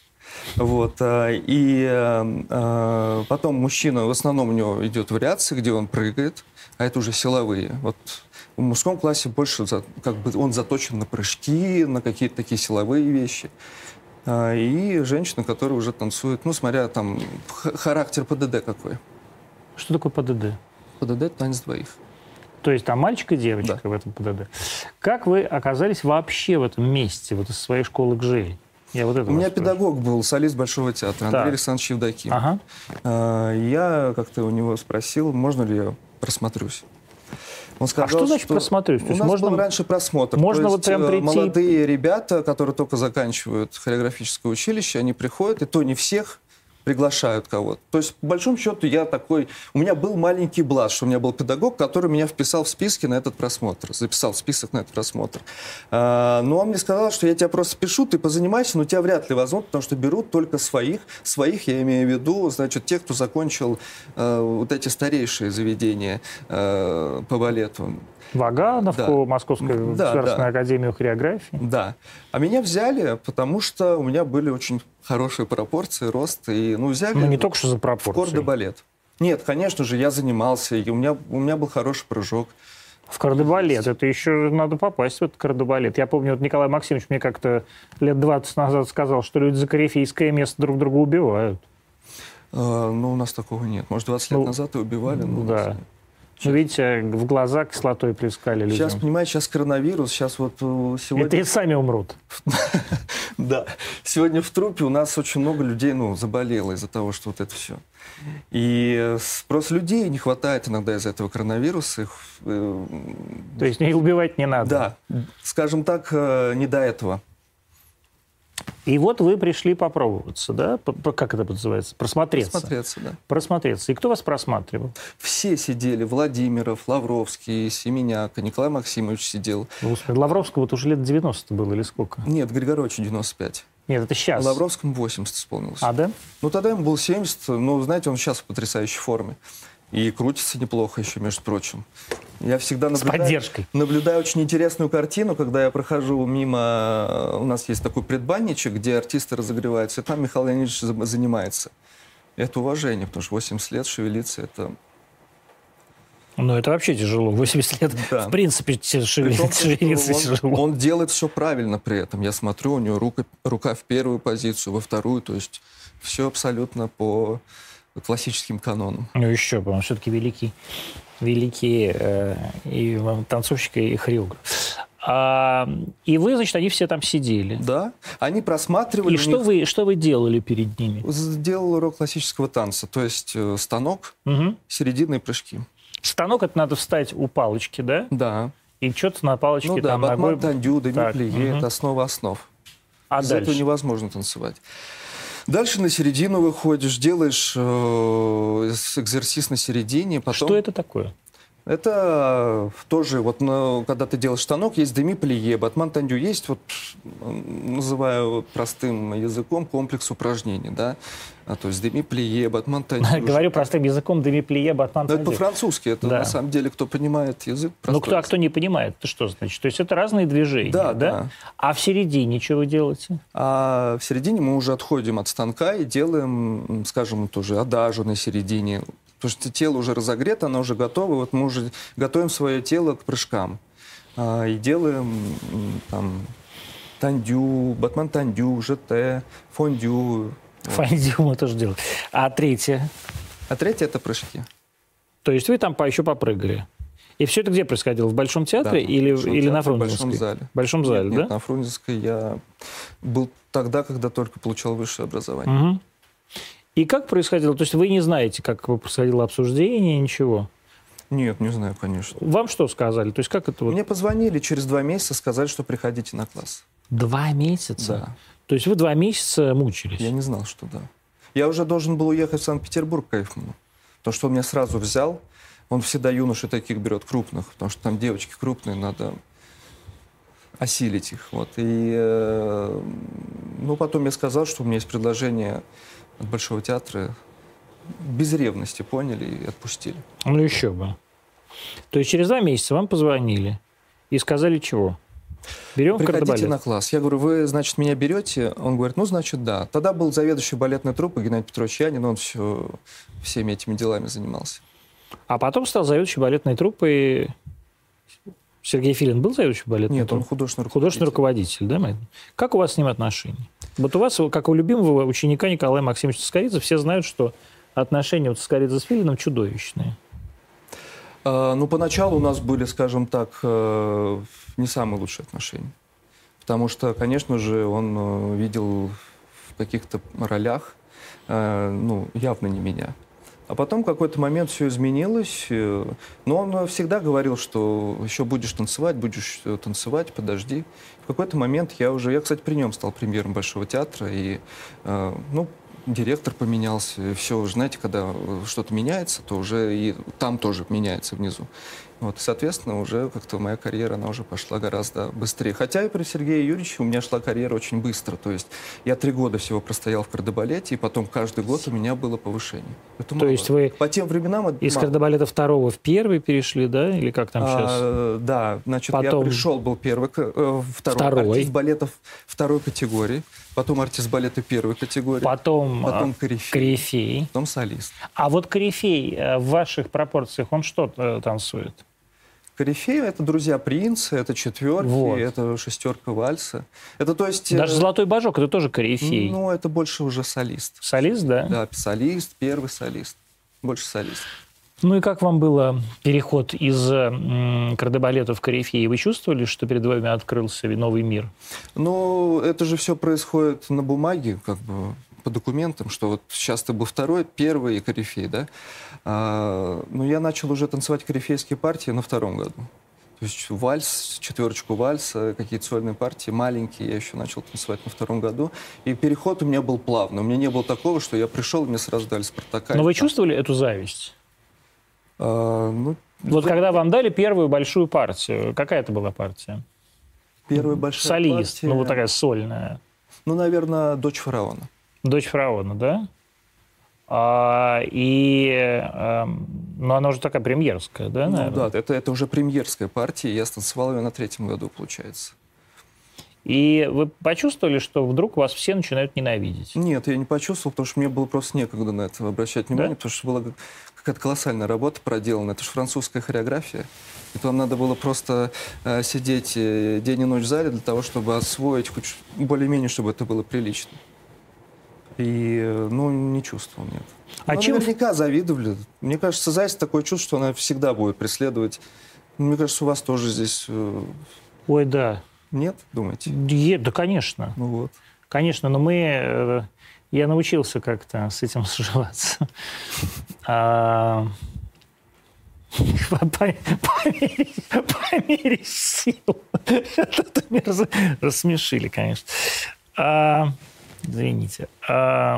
Вот. а, И э, э, потом мужчина, в основном у него идет вариации, где он прыгает, а это уже силовые. Вот в мужском классе больше как бы он заточен на прыжки, на какие-то такие силовые вещи. А, И женщина, которая уже танцует, ну, смотря там характер ПДД какой. Что такое ПДД? ПДД – танец двоих. То есть там мальчик и девочка Да. в этом ПДД. Как вы оказались вообще в этом месте, вот из своей школы к Жей? Я вот это У меня спрашиваю. педагог был, солист Большого театра, Андрей Так. Александрович Евдоким. Ага. А, Я как-то у него спросил, можно ли я просмотрюсь. Он сказал, А что значит просмотрюсь? То У есть нас можно- был раньше просмотр. можно То вот есть, прям э, прийти- Молодые ребята, которые только заканчивают хореографическое училище, они приходят, и то не всех приглашают кого-то. То есть, по большому счету, я такой... У меня был маленький блажь, что у меня был педагог, который меня вписал в списки на этот просмотр, записал в список на этот просмотр. А, но он мне сказал, что я тебя просто пишу, ты позанимайся, но тебя вряд ли возьмут, потому что берут только своих. Своих я имею в виду, значит, тех, кто закончил э, вот эти старейшие заведения э, по балету. Вагановку, Да. Московскую Да, государственную да. академию хореографии. Да. А меня взяли, потому что у меня были очень хорошие пропорции, рост. И, ну, взяли Ну, не только что за в пропорции. де балет. Нет, конечно же, я занимался, и у меня, у меня был хороший прыжок. В кардебалет. Это еще надо попасть в этот кардебалет. Я помню, вот Николай Максимович мне как-то лет 20 назад сказал, что люди за корифейское место друг друга убивают. Э, ну, у нас такого нет. Может, 20 лет Ну, назад и убивали. но да. Ну, видите, в глаза кислотой плескали людям. Сейчас, понимаете, сейчас коронавирус, сейчас вот э, сегодня... Это и сами умрут. Да. Сегодня в трупе у нас очень много людей, ну, заболело из-за того, что вот это все. И э, с- просто людей не хватает иногда из-за этого коронавируса. Их, э, То есть не убивать не надо. да, скажем так, не до этого. И вот вы пришли попробоваться, да? Как это называется? Просмотреться. Смотреться, да. Просмотреться. И кто вас просматривал? Все сидели, Владимиров, Лавровский, Семеняк, Николай Максимович сидел. Господи, Лавровского уже лет 90 было или сколько? Нет, Григоровичу 95. Нет, это сейчас. Лавровскому 80 исполнилось. А, да? Ну, тогда ему было 70, но, знаете, он сейчас в потрясающей форме. И крутится неплохо еще, между прочим. Я всегда наблюдаю, поддержкой. наблюдаю очень интересную картину, когда я прохожу мимо... э, У нас есть такой предбанничек, где артисты разогреваются, и там Михаил Леонидович за- занимается. Это уважение, потому что 80 лет шевелиться, это... Ну, это вообще тяжело. 80 лет, Да. в принципе, шевелиться, том, шевелиться он, тяжело. он делает все правильно при этом. Я смотрю, у него рука, рука в первую позицию, во вторую, то есть все абсолютно по классическим канонам. Ну, еще бы, он все-таки великий, великий э, и танцовщик, и хореограф. А, и вы, значит, они все там сидели. Да, они просматривали... И что них- вы, что вы делали перед ними? Сделал урок классического танца, то есть э, станок, Мгм. серединные прыжки. Станок это надо встать у палочки, да? Да. И что-то на палочке Ну да, там ногой. батман, тандю, Так, демиплие, мгм. это основа основ. А Без этого дальше? невозможно танцевать. Дальше на середину выходишь, делаешь э, экзерсис на середине, потом... Что это такое? Это тоже, вот на- когда ты делаешь станок, есть деми-плие, батман тандю, есть, вот, называю простым языком, комплекс упражнений, да, А, то есть деми-плие, батман тандю. Говорю простым языком, демиплие, батман Ну, это тандю. по-французски, это Да. на самом деле, кто понимает язык. Ну, кто, а кто не понимает, это что значит? То есть это разные движения, Да, да. А в середине что вы делаете? А в середине мы уже отходим от станка и делаем, скажем, тоже адажу на середине. Потому что тело уже разогрето, оно уже готово. Вот мы уже готовим свое тело к прыжкам. А, и делаем там тандю, батман тандю, ЖТ, фондю. Фондю мы тоже делаем. А третье? А третье это прыжки. То есть вы там по- еще попрыгали? И все это где происходило? В Большом театре Да, или, в Большом или на театре, в Фрунзенской? Большом зале. В Большом зале, нет, нет, да? на Фрунзенской я был тогда, когда только получал высшее образование. Мгм. И как происходило? То есть вы не знаете, как происходило обсуждение, ничего? Нет, не знаю, конечно. Вам что сказали? То есть как это вот? Мне позвонили через два месяца, сказали, что приходите на класс. Два месяца? Да. То есть вы два месяца мучились? Я не знал, что да. Я уже должен был уехать в Санкт-Петербург к Кайфману. Потому что он меня сразу взял. Он всегда юношей таких берет крупных, потому что там девочки крупные, надо осилить их. Вот. И э, ну, потом я сказал, что у меня есть предложение от Большого театра. Без ревности поняли и отпустили. Ну еще бы. То есть через два месяца вам позвонили и сказали чего? Берем в Приходите кардебалет. на класс. Я говорю, вы, значит, меня берете? Он говорит, ну, значит, да. Тогда был заведующий балетной труппы Геннадий Петрович Янин, он все, всеми этими делами занимался. А потом стал заведующий балетной труппой. Сергей Филин был заведующий балетной Нет, он художественный Художественный руководитель, да? Как у вас с ним отношения? Вот у вас, как у любимого ученика Николая Максимовича Скоридзе, все знают, что отношения вот Скоридзе с Филином чудовищные. А, Ну, поначалу у нас были, скажем так, э, не самые лучшие отношения. Потому что, конечно же, он э, видел в каких-то ролях, э, ну, явно не меня. А потом какой-то момент все изменилось. э, Но он всегда говорил, что еще будешь танцевать, будешь э, танцевать, подожди. В какой-то момент я уже... Я, кстати, при нем стал премьером Большого театра. И, э, ну, директор поменялся. Все, знаете, когда что-то меняется, то уже и там тоже меняется внизу. Вот, соответственно, уже как-то моя карьера, она уже пошла гораздо быстрее. Хотя и при Сергее Юрьевиче у меня шла карьера очень быстро. То есть я три года всего простоял в кардебалете, и потом каждый год у меня было повышение. Это То мало. есть вы По тем временам это из мало. кардебалета второго в первый перешли, да? Или как там сейчас? А, да, значит, Потом- я пришел, был первый, э, второй, Второй. артист балетов второй категории, потом артист балета первой категории, Потом, потом а, корифей, корифей. потом солист. А вот корифей э, в ваших пропорциях, он что э, танцует? Корифей — это друзья принца, это четверки, Вот. это шестерка вальса. Это то есть... э, Даже «Золотой божок» — это тоже корифей. Ну, это больше уже солист. Солист, да? Да, солист, первый солист. Больше солист. Ну и как вам было переход из м, кардебалета в корифей? Вы чувствовали, что перед вами открылся новый мир? Ну, это же все происходит на бумаге, как бы по документам, что вот сейчас ты был второй, первый и корифей, да? А, но я начал уже танцевать корифейские партии на втором году. То есть вальс, четверочку вальса, какие-то сольные партии, маленькие, я еще начал танцевать на втором году. И переход у меня был плавный. У меня не было такого, что я пришел, и мне сразу дали Спартака. Но вы там, чувствовали эту зависть? а, ну, Вот когда вам дали первую большую партию, какая это была партия? первая большая Солист, партия, ну вот такая сольная. Ну, наверное, дочь фараона. Дочь фараона, да? А, и, эм, ну, она уже такая премьерская, да, Ну, наверное? да, это, это уже премьерская партия, я станцевал ее на третьем году, получается. И вы почувствовали, что вдруг вас все начинают ненавидеть? Нет, я не почувствовал, потому что мне было просто некогда на это обращать внимание, потому что была какая-то колоссальная работа проделана. Это же французская хореография. И там надо было просто э, сидеть э, день и ночь в зале для того, чтобы освоить хоть более-менее, чтобы это было прилично. И, э, ну, не чувствовал, нет. А Но чем- наверняка завидовали. Мне кажется, зависть такое чувство, что она всегда будет преследовать. Мне кажется, у вас тоже здесь э, Ой, да. нет, думаете? Е- да, конечно. Ну вот. Конечно, но мы... э, Я научился как-то с этим сживаться. А, По, по- по мере, по мере сил. Это меня рассмешили, конечно. А, Извините. А,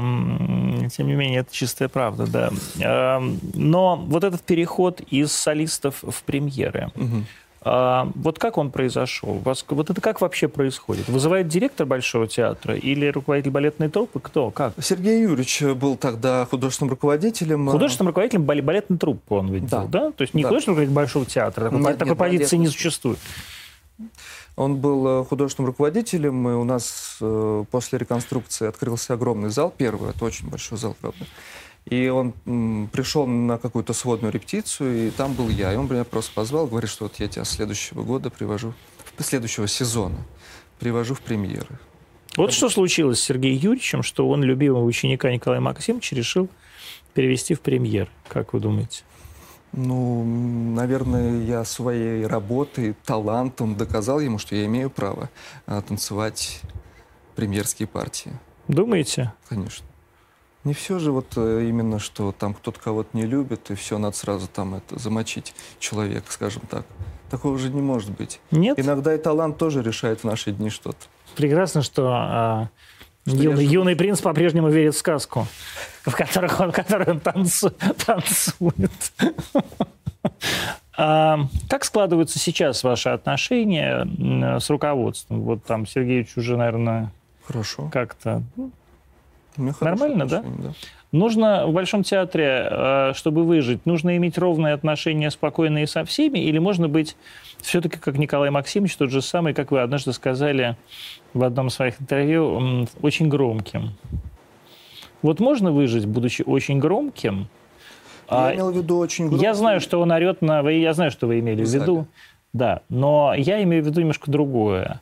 Тем не менее, это чистая правда, да. А, Но вот этот переход из солистов в премьеры, а, вот как он произошел? Вас, вот это как вообще происходит? Вызывает директор Большого театра или руководитель балетной труппы? Кто? Как? Сергей Юрьевич был тогда художественным руководителем. Художественным руководителем бал- балетной труппы он ведь Да. был, да? То есть не Да. художественный руководитель Большого театра, такой, Нет, такой нет, позиции балетный. не существует. Он был э, художественным руководителем, и у нас э, после реконструкции открылся огромный зал, первый, это очень большой зал, правда. И он м, пришел на какую-то сводную репетицию, и там был я. И он меня просто позвал, говорит, что вот я тебя следующего года привожу, следующего сезона привожу в премьеры. Вот что случилось с Сергеем Юрьевичем, что он любимого ученика Николая Максимовича решил перевести в премьер. Как вы думаете? Ну, наверное, я своей работой, талантом доказал ему, что я имею право а, танцевать премьерские партии. Думаете? Конечно. Не все же вот э, именно, что там кто-то кого-то не любит, и все, надо сразу там это замочить человека, скажем так. Такого же не может быть. Нет? Иногда и талант тоже решает в наши дни что-то. Прекрасно, что, а, Что юный, я юный принц по-прежнему верит в сказку, в которых он, в которой он танцу- танцует. А, Как складываются сейчас ваши отношения м, с руководством? Вот там Сергеевич уже, наверное, Хорошо. как-то... ну, Нормально, да? да? Нужно в Большом театре, э, чтобы выжить, нужно иметь ровные отношения, спокойные со всеми, или можно быть все-таки, как Николай Максимович, тот же самый, как вы однажды сказали в одном из своих интервью, очень громким. Вот можно выжить, будучи очень громким? Я А, имел в виду очень Я громкий- знаю, что он орет на... вы- Я знаю, что вы имели в виду. Да, но я имею в виду немножко другое.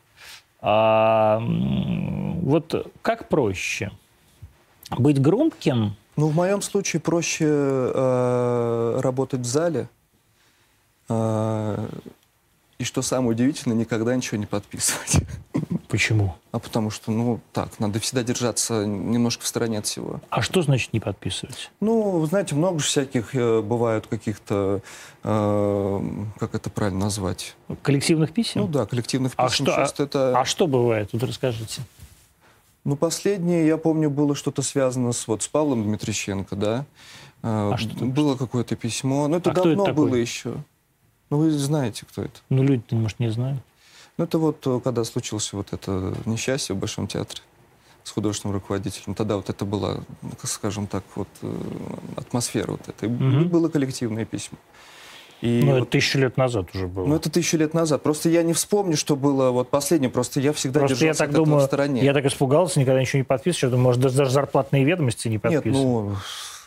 А, вот как проще? Быть громким Ну, в моем случае проще э, работать в зале. Э, и что самое удивительное, никогда ничего не подписывать. Почему? А потому что, ну, так, надо всегда держаться немножко в стороне от всего. А что значит не подписывать? Ну, вы знаете, много же всяких э, бывают каких-то, э, как это правильно назвать? Коллективных писем? Ну да, коллективных А писем. что, а- Часто это... А что бывает? Вот расскажите. Ну, последнее, я помню, было что-то связано с, вот, с Павлом Дмитриченко, да? Э, А что там? Было какое-то письмо. Ну, это А кто это давно такой? было еще. Ну, вы знаете, кто это. Ну, люди, может, не знают. Ну, это вот э, когда случилось вот это несчастье в Большом театре с художественным руководителем. Тогда вот это была, ну, скажем так, вот э, атмосфера вот этой. Мгм. Было коллективное письмо. И ну, вот- это тысячу лет назад уже было. ну, это тысячу лет назад. Просто я не вспомню, что было вот последнее. Просто я всегда Просто я держался так от этого думаю, в стороне. я так испугался, никогда ничего не подписываю. Думаю, может, даже, зарплатные ведомости не Нет, подписываю. ну,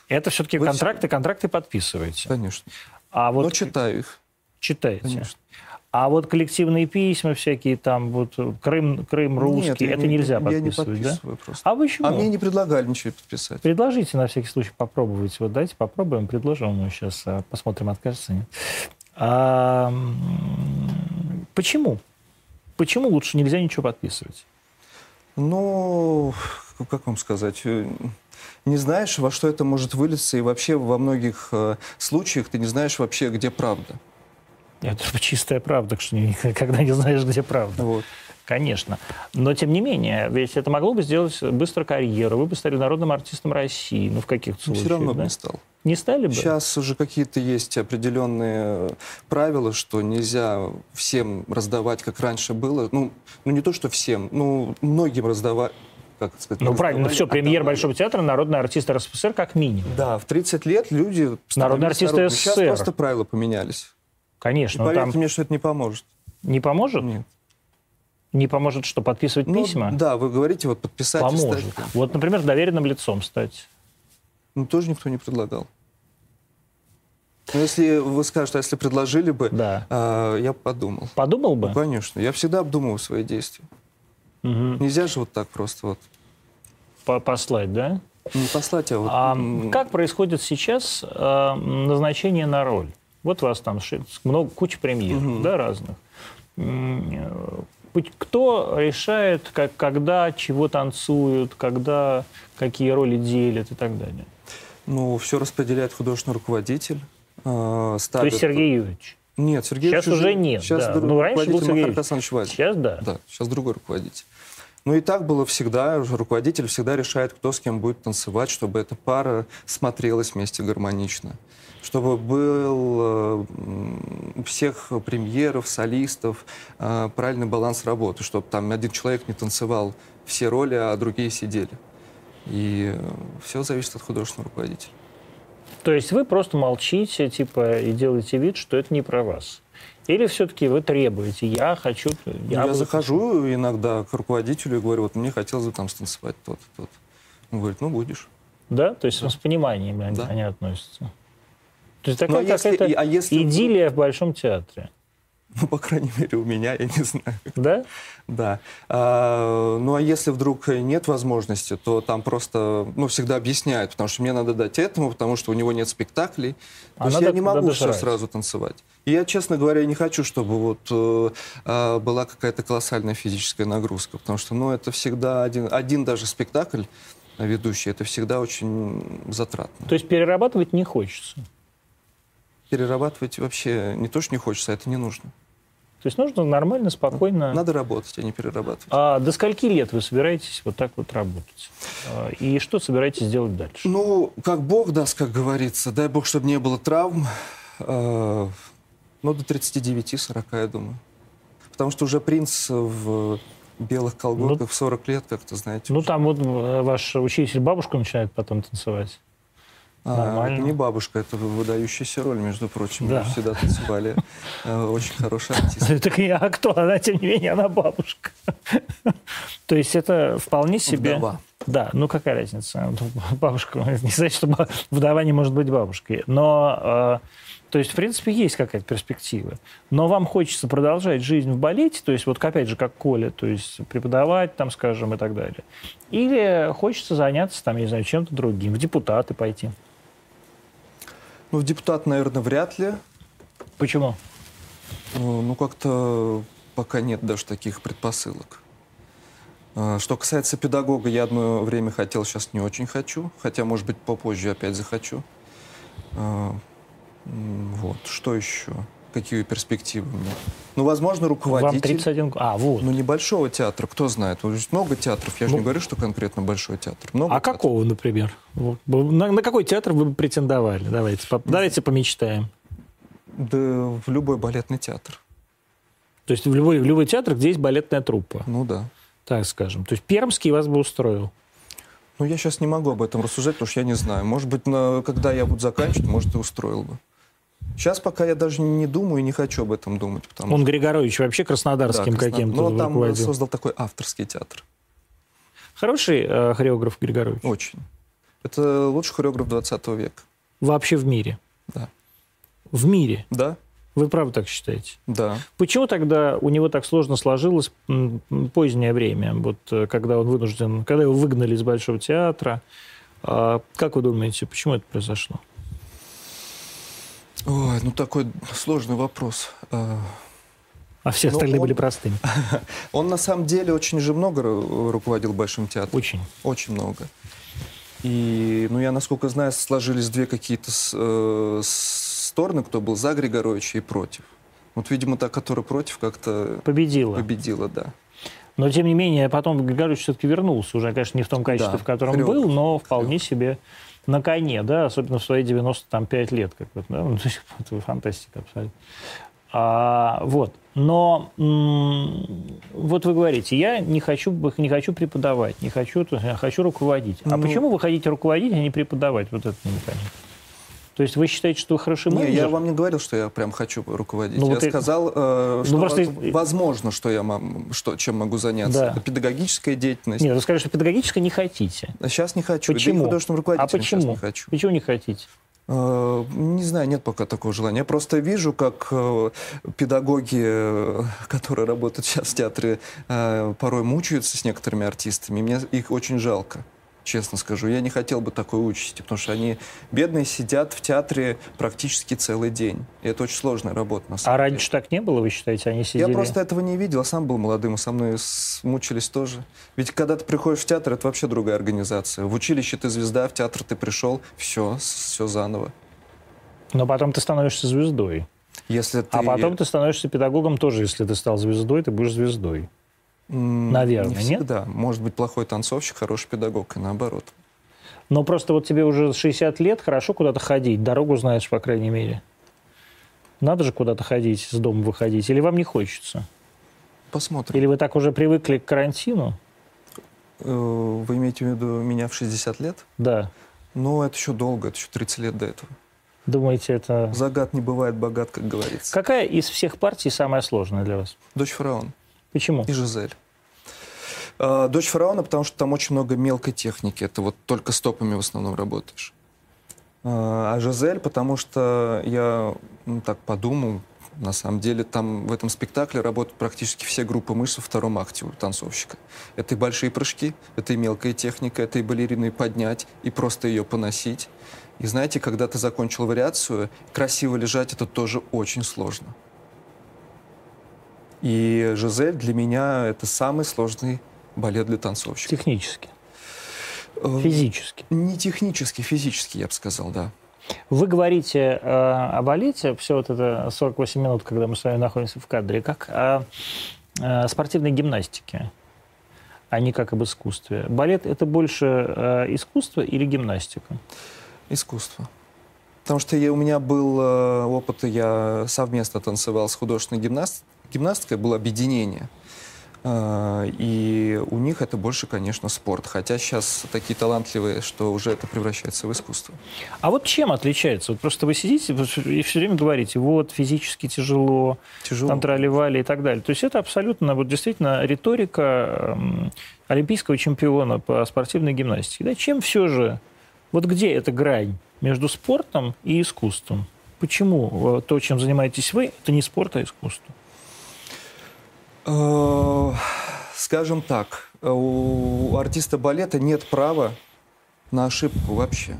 Это все-таки вы контракты, контракты подписываете. конечно. А вот Но читаю их, читаете. конечно. А вот коллективные письма всякие, там вот Крым, Крым русский, Нет, это не- нельзя я не подписывать, да? просто. А почему? А мне не предлагали ничего подписать. Предложите на всякий случай попробовать. Вот давайте попробуем, предложим ему сейчас, а, посмотрим, откажется нет. А, почему? Почему лучше нельзя ничего подписывать? Ну, как вам сказать, э, не знаешь, во что это может вылиться, и вообще во многих э, случаях ты не знаешь вообще, где правда. Это чистая правда, что никогда не знаешь, где правда. Вот. Конечно. Но, тем не менее, ведь это могло бы сделать быстро карьеру. Вы бы стали народным артистом России. Ну, в каких-то случаях, Все равно бы да? не стал. Не стали бы? Сейчас уже какие-то есть определенные правила, что нельзя всем раздавать, как раньше было. Ну, ну не то, что всем, ну, многим раздавать. Как сказать? Ну, правильно, все, премьер. Большого театра, народный артист РСФСР как минимум. Да, в 30 лет люди... Народные артисты народными. Сейчас СССР. просто правила поменялись. И Конечно. но поверьте там мне, что это не поможет. не поможет? Нет. Не поможет что, подписывать Ну, письма? Да, вы говорите, вот подписать и Поможет. стать. Вот, например, доверенным лицом стать. Ну, тоже никто не предлагал. Но если вы скажете, а если предложили бы, Да. а, я подумал. Подумал бы? Ну, конечно. Я всегда обдумываю свои действия. Мгм. Нельзя же вот так просто вот По- Послать, да? не послать, а вот... А как происходит сейчас э, назначение на роль? Вот у вас там много, куча премьер, Мгм. да, разных. Э, Кто решает, как, когда чего танцуют, когда какие роли делят и так далее? Ну, все распределяет художественный руководитель. То ставит- есть Сергей Юрьевич. Нет, Сергей Сейчас Юрьевич уже нет, Сейчас да. Ну, раньше был Сергей Юрьевич. Сейчас да. Да, сейчас другой руководитель. Ну и так было всегда. Руководитель всегда решает, кто с кем будет танцевать, чтобы эта пара смотрелась вместе гармонично. Чтобы был э, у всех премьеров, солистов э, правильный баланс работы, чтобы там один человек не танцевал все роли, а другие сидели. И все зависит от художественного руководителя. То есть вы просто молчите, типа, и делаете вид, что это не про вас. Или все-таки вы требуете, я хочу... Ну, Я, Я, буду- захожу иногда к руководителю и говорю, вот мне хотелось бы там станцевать тот тот. Он говорит, ну будешь. Да? То есть с пониманием они, Да. они относятся. То есть Ну, такая а если- какая-то и- а если вдруг- идиллия в Большом театре. Ну, по крайней мере, у меня, я не знаю. Да? Да. А, ну, а если вдруг нет возможности, то там просто, ну, всегда объясняют, потому что мне надо дать этому, потому что у него нет спектаклей. А То есть я не могу все сразу танцевать. И я, честно говоря, не хочу, чтобы вот э, а, была какая-то колоссальная физическая нагрузка, потому что, ну, это всегда один, один даже спектакль ведущий, это всегда очень затратно. То есть перерабатывать не хочется. Перерабатывать вообще не то, что не хочется, а это не нужно. То есть нужно нормально, спокойно. Надо работать, а не перерабатывать. А до скольки лет вы собираетесь вот так вот работать? А, И что собираетесь делать дальше? Ну, как Бог даст, как говорится. Дай Бог, чтобы не было травм. Э, Ну, до 39-40, я думаю. Потому что уже принц в белых колготках в 40 лет, как-то, знаете. Ну, там вот э, ваш учитель бабушка начинает потом танцевать. А, нормально. это не бабушка, это выдающаяся роль, между прочим. Да. Мы всегда танцевали. Э, Очень хороший артист. Так я, а кто? Она, тем не менее, она бабушка. То есть это вполне себе... Вдова. Да, ну какая разница? Бабушка, не значит, что вдова не может быть бабушкой. Но, э, то есть, в принципе, есть какая-то перспектива. Но вам хочется продолжать жизнь в балете, то есть, вот опять же, как Коля, то есть преподавать там, скажем, и так далее. Или хочется заняться там, я не знаю, чем-то другим, в депутаты пойти. Ну, в депутат, наверное, вряд ли. Почему? Э, Ну, как-то пока нет даже таких предпосылок. Э, Что касается педагога, я одно время хотел, сейчас не очень хочу. Хотя, может быть, попозже опять захочу. Э, Вот. Что еще? Какие перспективы меня? Ну, возможно, Вам руководитель. 31 год. А, вот. Ну, небольшого театра, кто знает. Много театров. Я же Ну. не говорю, что конкретно большой театр. Много а театров. какого, например? На, на какой театр вы бы претендовали? Давайте, по- давайте помечтаем. Да в любой балетный театр. То есть в любой, в любой театр, где есть балетная труппа, Ну да. так скажем. То есть Пермский вас бы устроил. Ну, я сейчас не могу об этом рассуждать, потому что я не знаю. Может быть, на- когда я буду заканчивать, может, и устроил бы. Сейчас пока я даже не думаю и не хочу об этом думать. Потому Он что- Григорович вообще Да, краснодарским Краснодар. каким-то Но там руководил. создал такой авторский театр. Хороший э, хореограф Григорович. Очень. Это лучший хореограф 20 века. Вообще в мире. Да. В мире. Да? Вы правда так считаете? Да. Почему тогда у него так сложно сложилось позднее время, вот э, когда он вынужден, когда его выгнали из Большого театра? А, как вы думаете, почему это произошло? Ой, ну такой сложный вопрос. А, А все Ну, остальные он- были простыми. Он на самом деле очень же много ру- руководил Большим театром. Очень. Очень много. И, ну, я, насколько знаю, сложились две какие-то э, стороны, кто был за Григоровича и против. Вот, видимо, та, которая против, как-то Победила. победила, да. Но, тем не менее, потом Григорович все-таки вернулся. Уже, конечно, не в том качестве, Да, в котором хореограф, был, но вполне себе на коне, да, особенно в свои 95 лет. Как вот, да? Ну, это фантастика абсолютно. А, вот. Но вот вы говорите, я не хочу, не хочу преподавать, не хочу, я хочу руководить. А Ну- почему вы хотите руководить, а не преподавать? Вот это непонятно. То есть вы считаете, что вы хороший Не, менеджер? я вам не говорил, что я прям хочу руководить. Ну, я вот сказал, э, что просто- воз- возможно, что я мам- что, чем могу заняться. Да. Это педагогическая деятельность. Нет, вы скажете, что педагогическое не хотите. Сейчас не хочу. Почему? Да А почему? не хочу. Почему не хотите? Э, Не знаю, нет пока такого желания. Я просто вижу, как э, педагоги, э, которые работают сейчас в театре, порой мучаются с некоторыми артистами. Мне их очень жалко, честно скажу. Я не хотел бы такой участи, потому что они, бедные, сидят в театре практически целый день. И это очень сложная работа, на самом А деле. раньше так не было, вы считаете, они сидели? Я просто этого не видел, а сам был молодым, и со мной мучились тоже. Ведь когда ты приходишь в театр, это вообще другая организация. В училище ты звезда, в театр ты пришел, все, все заново. Но потом ты становишься звездой. Если ты... А потом ты становишься педагогом тоже, если ты стал звездой, ты будешь звездой. Наверное, не нет? всегда. Может быть плохой танцовщик, хороший педагог, и наоборот. Но просто вот тебе уже 60 лет, хорошо куда-то ходить, дорогу знаешь, по крайней мере. Надо же куда-то ходить, с дома выходить. Или вам не хочется? Посмотрим. Или вы так уже привыкли к карантину? Э, Вы имеете в виду меня в 60 лет? Да. Ну, это еще долго, это еще 30 лет до этого. Думаете, это... Загад не бывает богат, как говорится. Какая из всех партий самая сложная для вас? Дочь фараона Почему? и Жизель. А, Дочь фараона, потому что там очень много мелкой техники. Это вот только стопами в основном работаешь. А а Жизель, потому что я ну, так подумал, на самом деле там в этом спектакле работают практически все группы мышц во втором акте у танцовщика. Это и большие прыжки, это и мелкая техника, это и балерины поднять, и просто ее поносить. И знаете, когда ты закончил вариацию, красиво лежать это тоже очень сложно. И Жизель для меня это самый сложный балет для танцовщика. Технически, Э, физически. Не технически, физически, я бы сказал, да. Вы говорите э, о балете, все вот это 48 минут, когда мы с вами находимся в кадре, как о э, спортивной гимнастике, а не как об искусстве. Балет – это больше э, искусство или гимнастика? Искусство. Потому что я, у меня был э, опыт, я совместно танцевал с художественной гимнаст, гимнасткой, было объединение. А, И у них это больше, конечно, спорт. Хотя сейчас такие талантливые, что уже это превращается в искусство. А вот чем отличается? Вот просто вы сидите и все время говорите, вот, физически тяжело, Тяжело. там трали-вали и так далее. То есть это абсолютно, вот действительно, риторика эм, олимпийского чемпиона по спортивной гимнастике. Да, чем все же, вот где эта грань между спортом и искусством? Почему э, то, чем занимаетесь вы, это не спорт, а искусство? Э, Скажем так, у артиста балета нет права на ошибку вообще.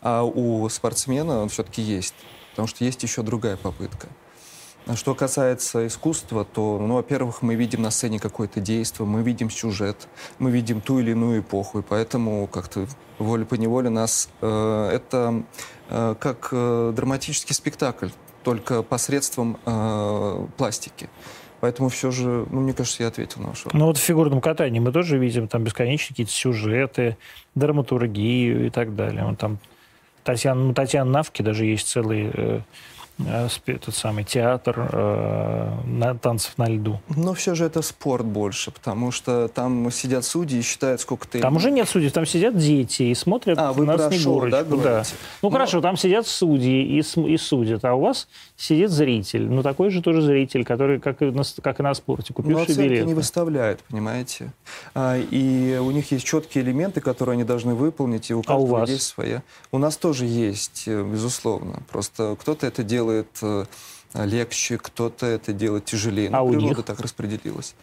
А у спортсмена он все-таки есть. Потому что есть еще другая попытка. А Что касается искусства, то, ну, во-первых, мы видим на сцене какое-то действие, мы видим сюжет, мы видим ту или иную эпоху, и поэтому как-то волей-поневоле нас э, это э, как э, драматический спектакль, только посредством э, пластики. Поэтому все же, ну, мне кажется, я ответил на ваш вопрос. Ну вот в фигурном катании мы тоже видим там бесконечные какие-то сюжеты, драматургию и так далее. Вот там Татьяна, ну, Татьяна Навки даже есть целый э, э, спе- тот самый театр э, на, танцев на льду. Но все же это спорт больше, потому что там сидят судьи и считают, сколько ты... Там уже нет судей, там сидят дети и смотрят А, вы на про Снегурочку. да, говорите? Ну Но- хорошо, там сидят судьи и, и судят, а у вас сидит зритель. Ну такой же тоже зритель, который, как и на, как и на спорте, Но купивший оценки билет. не выставляют, понимаете? А, и у них есть четкие элементы, которые они должны выполнить, и у А у каждого вас? есть своя. У нас тоже есть, э, безусловно. Просто кто-то это делает э, легче, кто-то это делает тяжелее. А Ну, у природа них? так распределилась.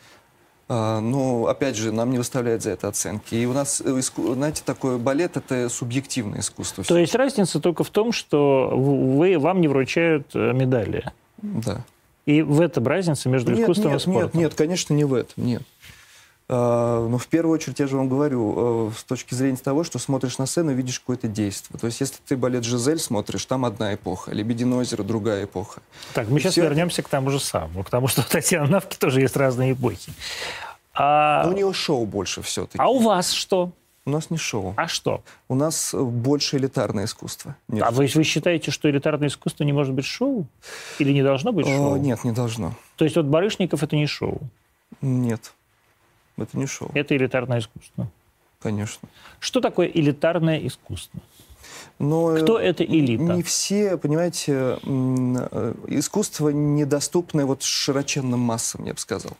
А, ну, опять же, нам не выставляют за это оценки. И у нас, э, знаете, такой балет — это субъективное искусство. То есть разница только в том, что вы, вам не вручают э, медали. Да. И в этом разница между Нет, искусством нет, и спортом. нет, нет, конечно, не в этом, нет. А, Но в первую очередь, я же вам говорю, э, с точки зрения того, что смотришь на сцену, видишь какое-то действие. То есть, если ты балет «Жизель» смотришь, там одна эпоха, «Лебединое озеро» — другая эпоха. Так, мы И сейчас всё- вернемся к тому же самому, к тому, что у Татьяны Навки тоже есть разные эпохи. А, Но у нее шоу больше все-таки. а у вас что? У нас не шоу. А что? У нас э, больше элитарное искусство. Нет, А вы, вы считаете, что элитарное искусство не может быть шоу? Или не должно быть Э, шоу? нет, не должно. То есть вот Барышников это не шоу, Нет, это не шоу, это элитарное искусство. конечно. Что такое элитарное искусство? Но э, Кто это элита? Не все, понимаете, э, искусство недоступное вот широченным массам, я бы сказал.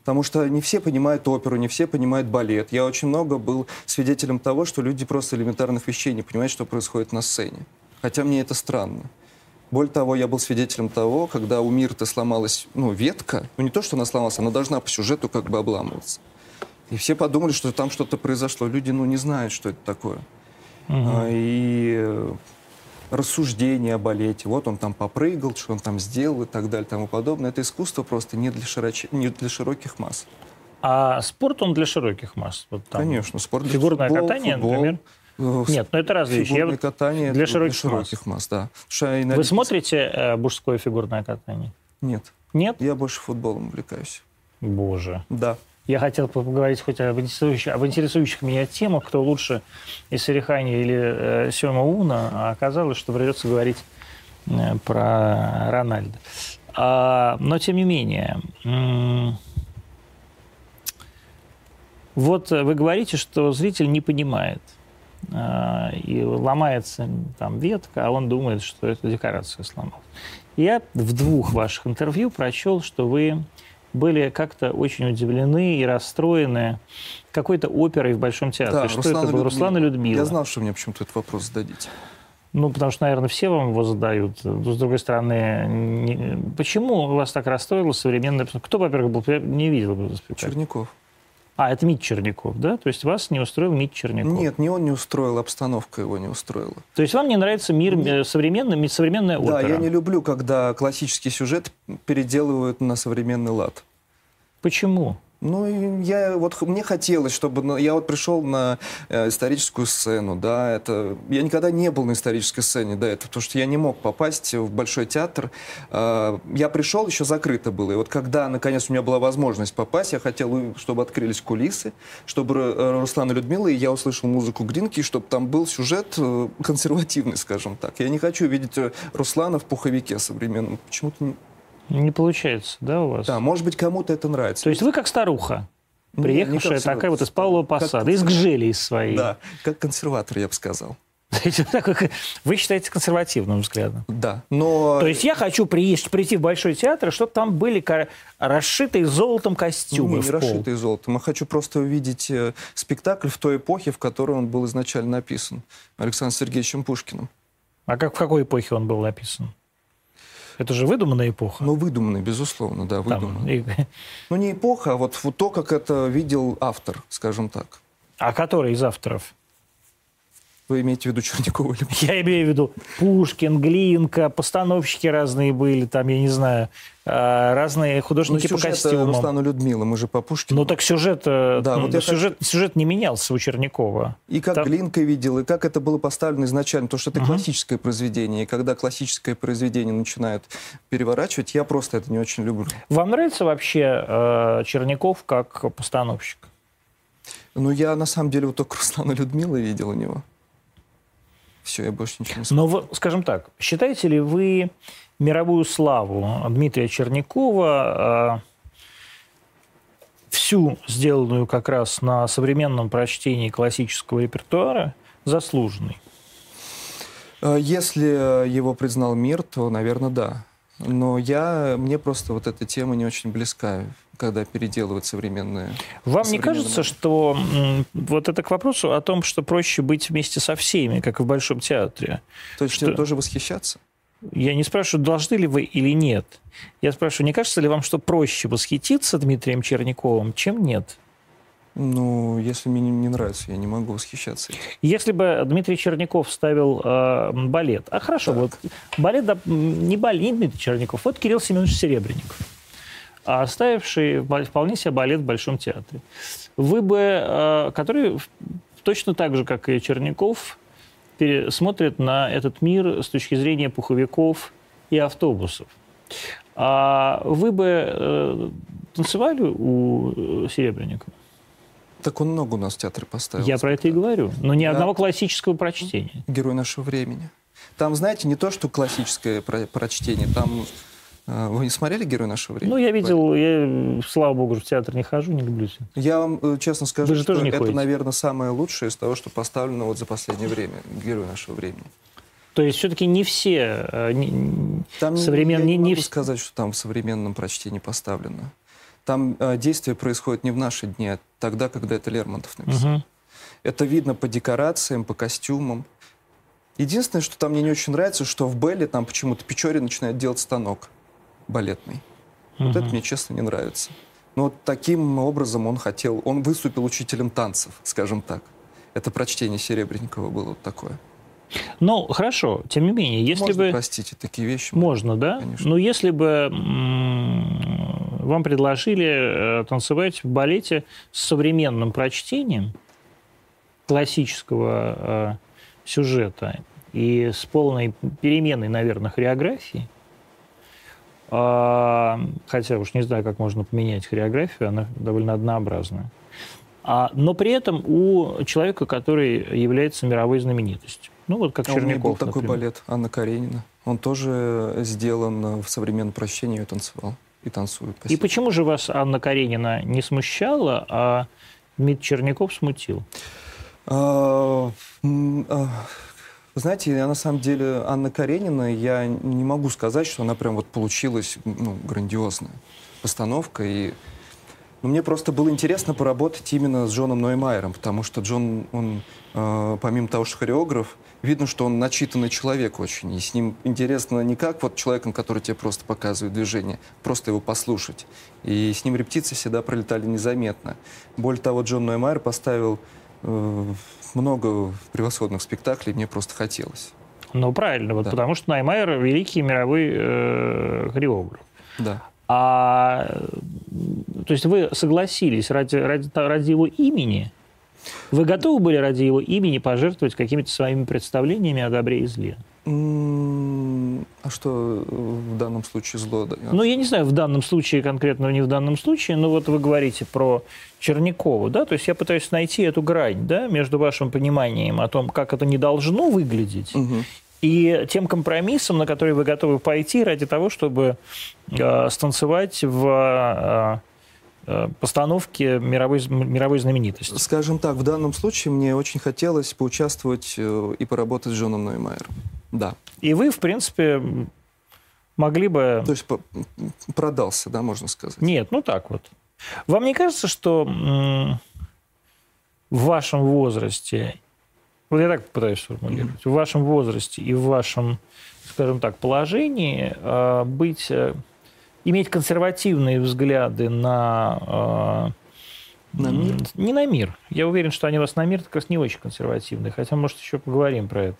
Потому что не все понимают оперу, не все понимают балет. Я очень много был свидетелем того, что люди просто элементарных вещей не понимают, что происходит на сцене. Хотя мне это странно. Более того, я был свидетелем того, когда у Мирты сломалась ну, ветка. Ну, не то, что она сломалась, она должна по сюжету как бы обламываться. И все подумали, что там что-то произошло. Люди, ну, не знают, что это такое. А, И э, рассуждения о балете. Вот он там попрыгал, что он там сделал и так далее и тому подобное. Это искусство просто не для, широч... не для широких масс. А спорт, он для широких масс. Вот там. Конечно, спорт для Фигурное футбол, катание, футбол, например? Э, Нет, ну это разные вещи. Фигурное катание для широких масс. да. Что и на Вы смотрите э, мужское фигурное катание? Нет, Нет? я больше футболом увлекаюсь. Боже. Да. Я хотел поговорить хоть об интересующих, об интересующих меня темах, кто лучше, Исарихани или э, Сёма Уна, а оказалось, что придется говорить э, про Рональда. А, но, тем не менее, вот вы говорите, что зритель не понимает, и ломается там ветка, а он думает, что это декорация сломалась. Я в двух ваших интервью прочел, что вы были как-то очень удивлены и расстроены какой-то оперой в Большом театре. Да, что Руслана это было? Людмила. Руслана Людмила. Я знал, что мне почему-то этот вопрос зададите. Ну, потому что, наверное, все вам его задают. С другой стороны, не- почему вас так расстроило современное... Кто, во-первых, был... Я не видел этот спектакль. Черняков. А, это Мит Черняков, да? То есть вас не устроил Мит Черняков? Нет, не он не устроил, обстановка его не устроила. То есть вам не нравится мир Нет. э, современный, современная опера? Да, я не люблю, когда классический сюжет переделывают на современный лад. Почему? Ну, я вот мне хотелось, чтобы я вот пришел на э, историческую сцену, да, это я никогда не был на исторической сцене до этого, потому что я не мог попасть в большой театр. Э, я пришел, еще закрыто было, и вот когда наконец у меня была возможность попасть, я хотел, у- чтобы открылись кулисы, чтобы э, Руслан и Людмила, и я услышал музыку Гринки, чтобы там был сюжет э, консервативный, скажем так. Я не хочу видеть э, Руслана в пуховике современном. Почему-то не- получается, да, у вас? Да, может быть, кому-то это нравится. То есть вы как старуха, приехавшая как такая вот из. Павлова Посада, из. Гжели из своей. Да, как консерватор, я бы сказал. Вы считаете консервативным взглядом? Да, но... То есть я хочу прийти в Большой театр, чтобы там были расшитые золотом костюмы не, не расшитый золотом. Я хочу просто увидеть э, спектакль в той эпохе, в которой он был изначально написан. Александром Сергеевичем Пушкиным. А как в какой эпохе он был написан? Это же выдуманная эпоха. Ну, выдуманный, безусловно, да, Там, выдуманный. и- Ну, не эпоха, а вот, вот то, как это видел автор, скажем так. а который из авторов? Вы имеете в виду Чернякова или Я имею в виду Пушкин, Глинка, постановщики разные были, там, я не знаю, э, разные Ну, художники по сюжет костюмам. Руслана Людмила, мы же по Пушкину. Ну так сюжет, э, Да, ну, вот сюжет, сюжет не менялся у Чернякова. И как Там- Глинка видел, и как это было поставлено изначально, то, что это классическое произведение. И когда классическое произведение начинают переворачивать, я просто это не очень люблю. Вам нравится вообще э, Черняков как постановщик? Но я, на самом деле, вот только Руслана Людмила видел у него. Все, я больше ничего не смотрю. Но, скажем так, считаете ли вы мировую славу Дмитрия Чернякова э, всю сделанную как раз на современном прочтении классического репертуара заслуженной? Э, Если его признал мир, то, наверное, да. Но я, мне просто вот эта тема не очень близка, когда переделывают современные... Вам не современные кажется, моменты. что вот это к вопросу о том, что проще быть вместе со всеми, как и в Большом театре? То есть что- тоже восхищаться? Я не спрашиваю, должны ли вы или нет. Я спрашиваю, не кажется ли вам, что проще восхититься Дмитрием Черняковым, чем нет? Ну, если мне не, не нравится, я не могу восхищаться. Если бы Дмитрий Черняков ставил э, балет, а хорошо, вот балет, да, не балет, не Дмитрий Черняков, вот Кирилл Семенович Серебренников, а оставивший вполне себе балет в Большом театре, вы бы, э, который точно так же, как и Черняков, смотрит на этот мир с точки зрения пуховиков и автобусов. А вы бы э, танцевали у э, Серебренникова? Так он много у нас в театре поставил. Я про это и говорю. Но ни Да. одного классического прочтения. Герой нашего времени. Там, знаете, не то, что классическое про- прочтение, там... э, Вы не смотрели «Герой нашего времени»? Ну, я видел, я, слава богу, в театр не хожу, не люблю театр. Я вам э, честно скажу, Вы же что тоже не это, ходите. наверное, самое лучшее из того, что поставлено вот за последнее время. «Герой нашего времени». То есть все-таки не все э, не- Там не- современ- я не- не, могу вс- сказать, что там в современном прочтении поставлено. Там э, действие происходит не в наши дни, а тогда, когда это Лермонтов написал. Мгм. Это видно по декорациям, по костюмам. Единственное, что там мне не очень нравится, что в Белле там почему-то Печори начинает делать станок балетный. Вот это мне, честно, не нравится. Но таким образом он хотел... Он выступил учителем танцев, скажем так. Это прочтение Серебренникова было вот такое. Ну, хорошо, тем не менее, если Можно бы... простить такие вещи. Можно, да? Конечно. Но если бы вам предложили э, танцевать в балете с современным прочтением классического э, сюжета и с полной переменой, наверное, хореографии, хотя уж не знаю, как можно поменять хореографию, она довольно однообразная. А, но при этом у человека, который является мировой знаменитостью. Ну, вот как А у меня был Черняков, такой например. балет Анна Каренина. Он тоже сделан в современном прощении, я танцевал и танцую. по И почему же вас Анна Каренина не смущала, а Дмитрий Черняков смутил? Знаете, я на самом деле Анна Каренина, я не могу сказать, что она прям вот получилась ну, грандиозная постановка. И... Но мне просто было интересно поработать именно с Джоном Ноймайером, потому что Джон, он, э, помимо того, что хореограф, видно, что он начитанный человек очень. И с ним интересно не как вот человеком, который тебе просто показывает движение, просто его послушать. И с ним репетиции всегда пролетали незаметно. Более того, Джон Ноймайер поставил э, много превосходных спектаклей, мне просто хотелось. Ну, правильно, вот Да. потому что Наймайер великий мировой э, хореограф. Да. А, э, то есть вы согласились ради, ради, ради его имени? Вы готовы были ради его имени пожертвовать какими-то своими представлениями о добре и зле? А что э, в данном случае зло? Ну, я не знаю, в данном случае конкретно, не в данном случае, но вот вы говорите про Чернякова, да, то есть я пытаюсь найти эту грань, да, между вашим пониманием о том, как это не должно выглядеть, Мгм. и тем компромиссом, на который вы готовы пойти ради того, чтобы э, станцевать в э, э, постановке мировой, мировой знаменитости. Скажем так, в данном случае мне очень хотелось поучаствовать э, и поработать с Джоном Ноймайером. Да. И вы, в принципе, могли бы... То есть продался, да, можно сказать. Нет, ну так вот. Вам не кажется, что в вашем возрасте, вот я так пытаюсь сформулировать, в вашем возрасте и в вашем, скажем так, положении э, быть, иметь консервативные взгляды на... э, На мир? Не на мир. Я уверен, что они у вас на мир как раз не очень консервативные, хотя, может, еще поговорим про это.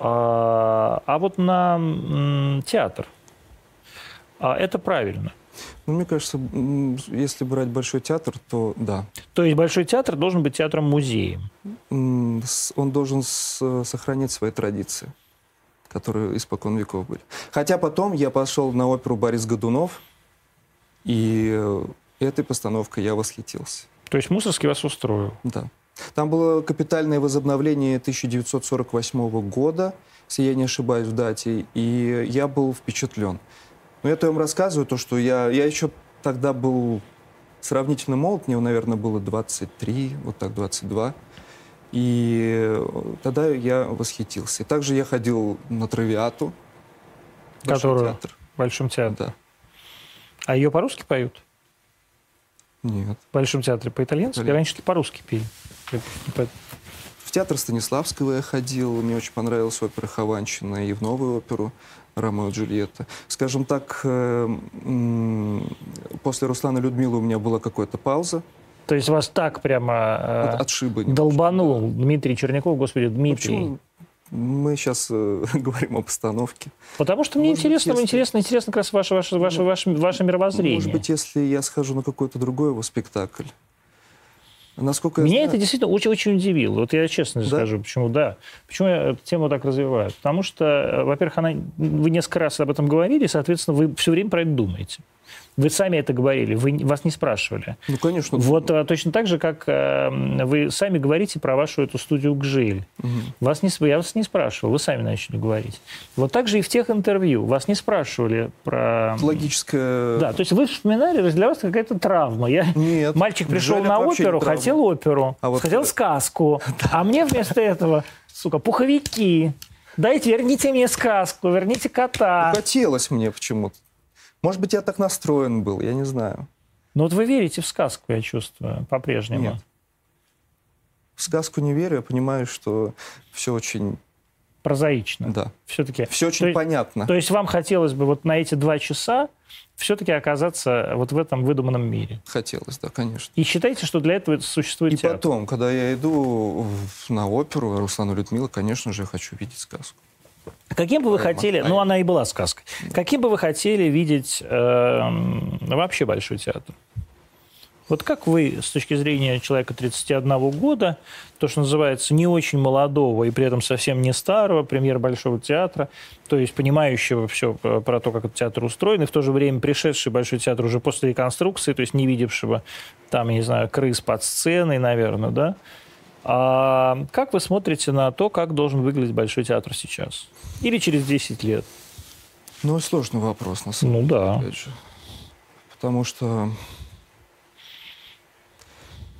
А, а вот на театр. А это правильно. Ну, мне кажется, если брать Большой театр, то да. То есть Большой театр должен быть театром-музеем. Он должен с- сохранить свои традиции, которые испокон веков были. Хотя потом я пошел на оперу Борис Годунов, и э, этой постановкой я восхитился. То есть Мусорский вас устроил. Да. Там было капитальное возобновление 1948 года, если я не ошибаюсь в дате, и я был впечатлен. Но я-то вам рассказываю то, что я, я еще тогда был сравнительно молод, мне, наверное, было 23, вот так, 22. И э, тогда я восхитился. И также я ходил на травиату. Которую? театр. В Большом театре. Да. А ее по-русски поют? Нет. В Большом театре по-итальянски? Итальянски. Раньше по-русски пели. В театр Станиславского я ходил, мне очень понравилась опера Хованщина и в новую оперу Ромео и Джульетта. Скажем так, э, после Руслана Людмилы у меня была какая-то пауза, То есть вас так прямо э, от немножко. долбанул Дмитрий Черняков, господи, Ну, Дмитрий. почему мы сейчас говорим о постановке? Потому что мне Может быть, интересно, если- интересно, интересно как раз ваше, ваше, ваше, ваше, ваше мировоззрение. Может быть, если я схожу на какой-то другой его спектакль. Насколько Меня знаю- это действительно очень-очень удивило. Вот я честно Да? скажу, почему да. Почему я эту тему так развиваю? Потому что, э, во-первых, она, вы несколько раз об этом говорили, соответственно, вы все время про это думаете. Вы сами это говорили, вы, вас не спрашивали. Ну, конечно. Вот а, точно так же, как э, вы сами говорите про вашу эту студию «Гжель». Мгм. Вас не, я вас не спрашивал, вы сами начали говорить. Вот так же и в тех интервью. Вас не спрашивали про... Это логическое... Да, то есть вы вспоминали, для вас какая-то травма. Я... Нет. Мальчик пришел на оперу, хотел оперу, А вот- хотел сказку, а мне вместо этого, сука, пуховики. Дайте, верните мне сказку, верните кота. Хотелось мне почему-то. Может быть, я так настроен был, я не знаю. Ну вот вы верите в сказку, я чувствую, по-прежнему. Нет. В сказку не верю, я понимаю, что все очень... Прозаично. Да. Все-таки. Все очень то, понятно. То есть вам хотелось бы вот на эти два часа все-таки оказаться вот в этом выдуманном мире. Хотелось, да, конечно. И считаете, что для этого существует И театр? потом, когда я иду на оперу Руслану Людмила, конечно же, я хочу видеть сказку. Каким бы вы хотели, ну она и была сказкой, каким бы вы хотели видеть эм, вообще Большой театр? Вот как вы, с точки зрения человека 31 года, то, что называется, не очень молодого и при этом совсем не старого, премьер Большого театра, то есть понимающего все про то, как этот театр устроен, и в то же время пришедший Большой театр уже после реконструкции, то есть не видевшего там, я не знаю, крыс под сценой, наверное, да? А как вы смотрите на то, как должен выглядеть Большой театр сейчас? Или через 10 лет? Ну, сложный вопрос, на самом Ну да. опять же. Потому что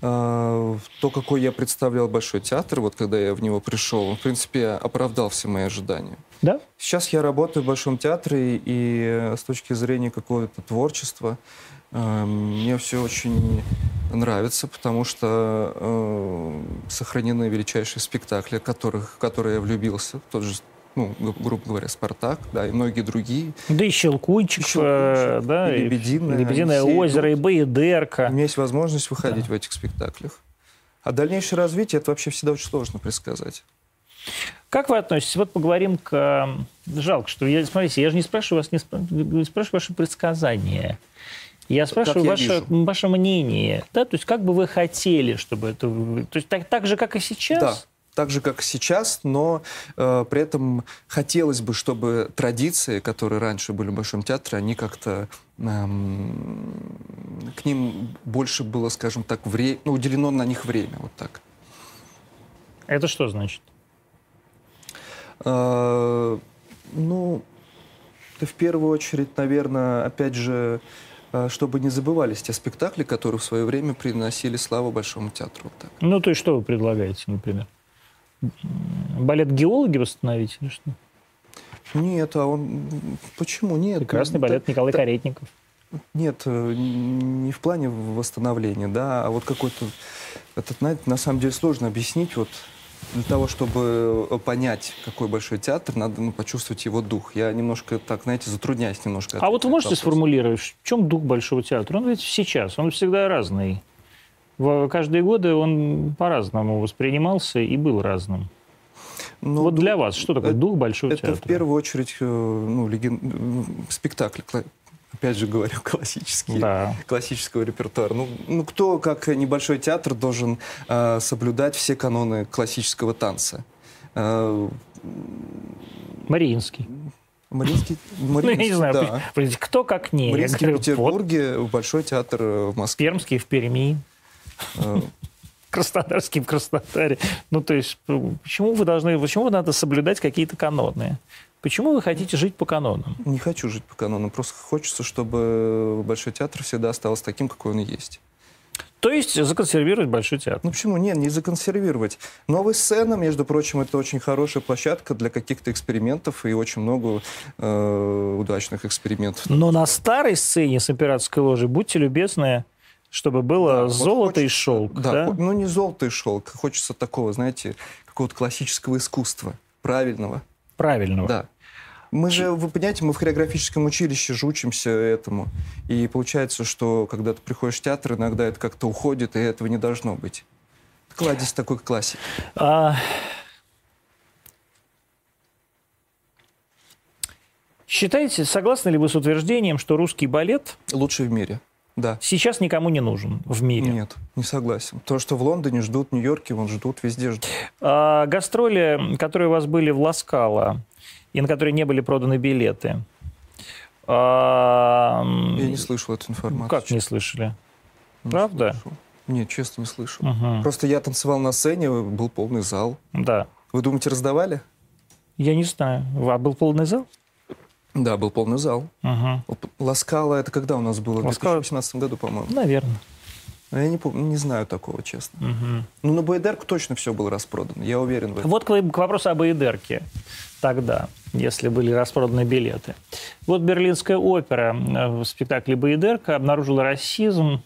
э, то, какой я представлял Большой театр, вот когда я в него пришел, он, в принципе, оправдал все мои ожидания. Да? Сейчас я работаю в Большом театре, и э, с точки зрения какого-то творчества мне все очень нравится, потому что э, сохранены величайшие спектакли, которых, в которые я влюбился. Тот же, ну, гру- грубо говоря, «Спартак», да, и многие другие. Да и Щелкунчик, И Щелкунчик, э, да, и и «Лебединое», «Лебединое они все озеро», и идут. «Боедерка». У меня есть возможность выходить в этих спектаклях. А дальнейшее развитие это вообще всегда очень сложно предсказать. Как вы относитесь? Вот поговорим к... э, Жалко, что... Я, смотрите, я же не спрашиваю вас, не, спра- не спрашиваю ваши предсказания. Я спрашиваю я ваше, вижу. ваше мнение. Да? То есть как бы вы хотели, чтобы это... То есть так, так же, как и сейчас? Да, так же, как сейчас, но э, при этом хотелось бы, чтобы традиции, которые раньше были в Большом театре, они как-то эм, к ним больше было, скажем так, вре... ну, уделено на них время, вот так. Это что значит? А, ну, это в первую очередь, наверное, опять же, а, чтобы не забывались те спектакли, которые в свое время приносили славу Большому театру. Вот так. Ну, то есть что вы предлагаете, например? Балет геологи восстановить или что? Нет, а он... Почему нет? Прекрасный балет та- Николай та- Каретников. Нет, э, не в плане восстановления, да, а вот какой-то... Это, знаете, на самом деле сложно объяснить. Вот для того, чтобы э, понять, какой большой театр, надо ну, почувствовать его дух. Я немножко так, знаете, затрудняюсь немножко. А вот вы можете вопрос. сформулировать, в чем дух Большого театра? Он ведь сейчас, он всегда разный. В каждые годы он по-разному воспринимался и был разным. Ну, вот дух- для вас что такое это- дух Большого Это театра? в первую очередь э, ну, леген- э, спектакль, опять же говорю, классический. Да. классического репертуара. Ну, ну, кто, как небольшой театр, должен э, соблюдать все каноны классического танца? Э, Мариинский. Мариинский, Ну, я не Мариинский, знаю, да. кто как не. Мариинский в говорю, вот Петербурге, Большой театр э, в Москве. Пермский в Перми, Э, Краснодарский в Краснодаре. Ну, то есть, почему вы должны, почему надо соблюдать какие-то каноны? Почему вы хотите жить по канонам? Не хочу жить по канонам, просто хочется, чтобы Большой театр всегда остался таким, какой он есть. То есть законсервировать Большой театр. Ну почему? Нет, не законсервировать. Новая сцена, между прочим, это очень хорошая площадка для каких-то экспериментов и очень много э, удачных экспериментов. Но на старой сцене с императорской ложей, будьте любезны, чтобы было Да, вот золото и хочется- шелк. Да, да? ну не золото и шелк. Хочется такого, знаете, какого-то классического искусства, правильного. Правильного. Да. Мы же, вы понимаете, мы в хореографическом училище же учимся этому. И получается, что когда ты приходишь в театр, иногда это как-то уходит, и этого не должно быть. Кладезь такой классики. А, Считаете, согласны ли вы с утверждением, что русский балет Лучший в мире. Да. сейчас никому не нужен в мире? Нет, не согласен. То, что в Лондоне ждут, в Нью-Йорке вон ждут, везде ждут. А, гастроли, которые у вас были в Ласкало, и на которые не были проданы билеты. а, Я не слышал эту информацию. Как не слышали? Не Правда? слышал. Нет, честно, не слышал. Мгм. Просто я танцевал на сцене, был полный зал. Да. Вы думаете, раздавали? Я не знаю. А был полный зал? Да, был полный зал. Мгм. Ласкала, это когда у нас было? В Ласкала- 2018 году, по-моему. Наверное. Я не помню, не знаю такого, честно. Мгм. Ну, на Байдерку точно все было распродано, я уверен в этом. Вот к, к вопросу об Эйдерке тогда, если были распроданы билеты. Вот Берлинская опера э, в спектакле «Баедерка» обнаружила расизм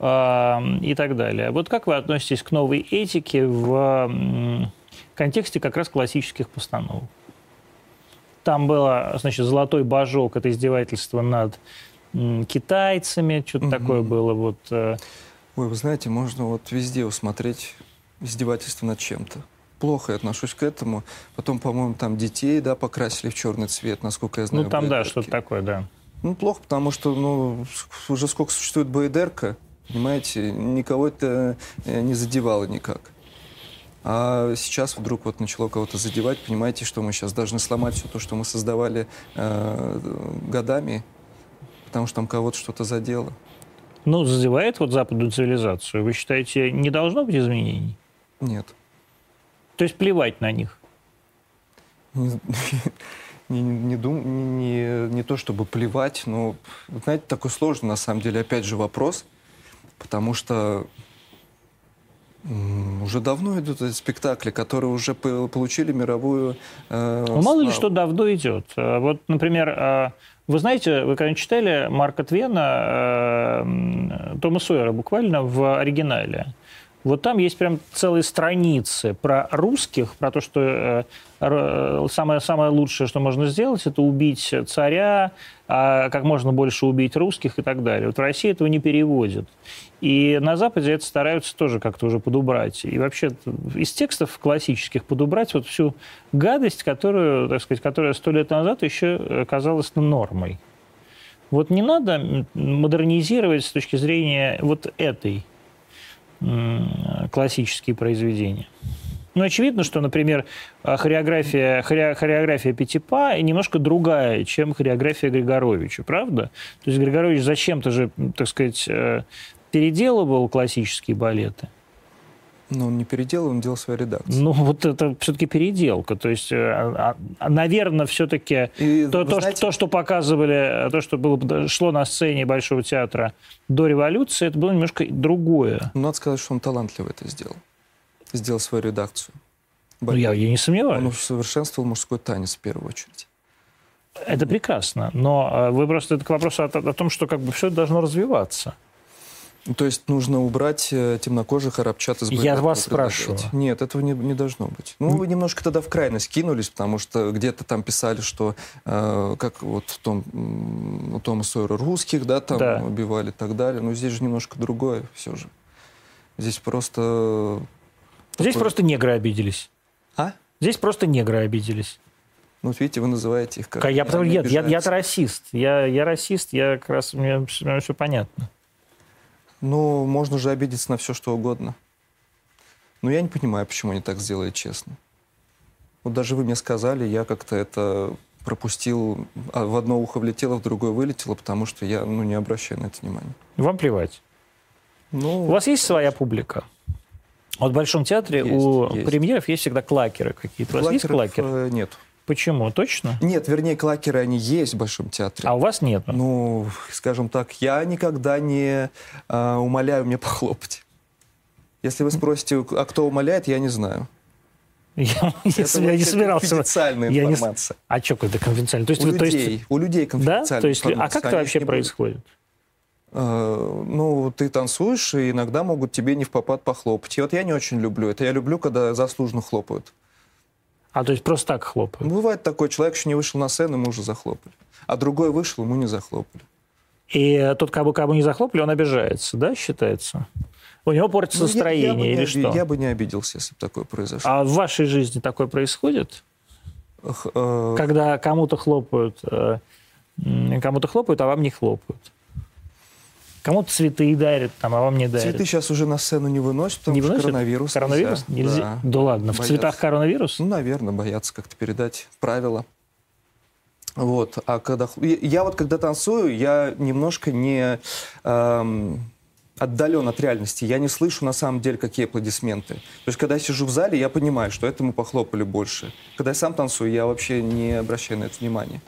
э, и так далее. Вот как вы относитесь к новой этике в контексте как раз классических постановок? Там было, значит, «Золотой божок» — это издевательство над китайцами, что-то Мгм. такое было. Вот, э, Ой, вы знаете, можно вот везде усмотреть издевательство над чем-то. Плохо я отношусь к этому. Потом, по-моему, там детей, да, покрасили в черный цвет, насколько я знаю. ну, там, да, что-то такое, да. Ну, плохо, потому что, ну, уже сколько существует Байдерка, понимаете, никого это э, не задевало никак. А сейчас вдруг вот начало кого-то задевать, понимаете, что мы сейчас должны сломать все то, что мы создавали э, годами, потому что там кого-то что-то задело. Ну, задевает вот западную цивилизацию. Вы считаете, не должно быть изменений? Нет. То есть плевать на них? Не, не, не, дум- не, не то чтобы плевать, но, знаете, такой сложный, на самом деле, опять же, вопрос, потому что уже давно идут эти спектакли, которые уже по- получили мировую э, Ну, мало ли что давно идет. А Вот, например, а, вы знаете, вы когда читали Марка Твена, э, Тома Сойера буквально в оригинале, вот там есть прям целые страницы про русских, про то, что э, самое, самое лучшее, что можно сделать, это убить царя, а как можно больше убить русских и так далее. Вот в России этого не переводят. И на Западе это стараются тоже как-то уже подубрать. И вообще из текстов классических подубрать вот всю гадость, которую, так сказать, которая сто лет назад еще казалась нормой. Вот не надо модернизировать с точки зрения вот этой классические произведения. Ну, очевидно, что, например, а, хореография, хоре- хореография Пятипа немножко другая, чем хореография Григоровича, правда? То есть Григорович зачем-то же, так сказать, э, переделывал классические балеты. Но он не переделал, он делал свою редакцию. Ну, вот это все-таки переделка. То есть, э, наверное, все-таки И то, то, знаете- что, то, что показывали, то, что было, шло на сцене Большого театра до революции, это было немножко другое. Ну, Надо сказать, что он талантливо это сделал. Сделал свою редакцию. Ну, я, я не сомневаюсь. Он усовершенствовал мужской танец в первую очередь. Это прекрасно. Но э, вы просто это к вопросу о, о том, что как бы все должно развиваться. Ну, То есть нужно убрать э, темнокожих арабчат из Я вас спрашиваю. Нет, этого не, не должно быть. Ну, вы немножко тогда в крайность кинулись, потому что где-то там писали, что э, как вот в том, у Тома Сойера русских, да, там Да. убивали и так далее. Но здесь же немножко другое все же. Здесь просто... Здесь такой- просто негры обиделись. А? Здесь просто негры обиделись. Ну, вот видите, вы называете их как... я, потому, нет, я, я-то расист. Я, я расист, я как раз, мне, все понятно. Ну, можно же обидеться на все, что угодно. Но я не понимаю, почему они так сделали, честно. Вот даже вы мне сказали, я как-то это пропустил, а в одно ухо влетело, в другое вылетело, потому что я ну, не обращаю на это внимания. Вам плевать. Ну, У вас есть своя публика? Вот в Большом театре Есть, у есть. премьеров есть всегда клакеры какие-то. У вас есть клакеры? э, нет. Почему? Точно? Нет, вернее, клакеры, они есть в Большом театре. А у вас нет? Ну, скажем так, я никогда не а, умоляю мне похлопать. Если вы спросите, а кто умоляет, я не знаю. Я, не собирался. конфиденциальная Я не с- информация. А что, какой-то конфиденциальный? То есть, У вы- то есть- людей, у людей да? конфиденциальная То есть, а информация, как это вообще не происходит? Э, Ну, ты танцуешь, и иногда могут тебе не в попад похлопать. И вот я не очень люблю это. Я люблю, когда заслуженно хлопают. А, то есть просто так хлопают? Ну, Бывает такой, человек еще не вышел на сцену, ему уже захлопали. А другой вышел, ему не захлопали. И тот, кого, кого не захлопали, он обижается, да, считается? У него портится Ну, я- я бы настроение не или что? Я бы не обиделся, если бы такое произошло. А в вашей жизни такое происходит? Э, Когда кому-то хлопают, э, кому-то хлопают, а вам не хлопают? Кому-то цветы дарят, там, а вам не дарят. Цветы сейчас уже на сцену не выносят, потому не что выносят? коронавирус. Коронавирус? нельзя. Нельзя? Да, ладно. В Боятся. цветах коронавирус? Ну, наверное, боятся как-то передать правила. Вот. А когда... я вот когда танцую, я немножко не эм, отдален от реальности. Я не слышу на самом деле, какие аплодисменты. То есть, когда я сижу в зале, я понимаю, что этому похлопали больше. Когда я сам танцую, я вообще не обращаю на это внимания.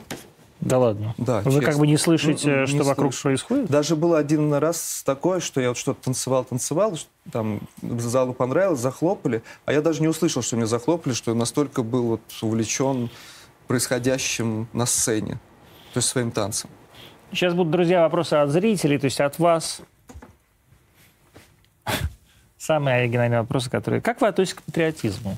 Да ладно. Да, Вы честно. как бы не слышите, Ну, не что вокруг слышу. происходит? Даже был один раз такое, что я вот что-то танцевал, танцевал, там залу понравилось, захлопали, а я даже не услышал, что мне захлопали, что я настолько был вот увлечен происходящим на сцене, то есть своим танцем. Сейчас будут, друзья, вопросы от зрителей, то есть от вас. Самые оригинальные вопросы, которые... Как вы относитесь к патриотизму?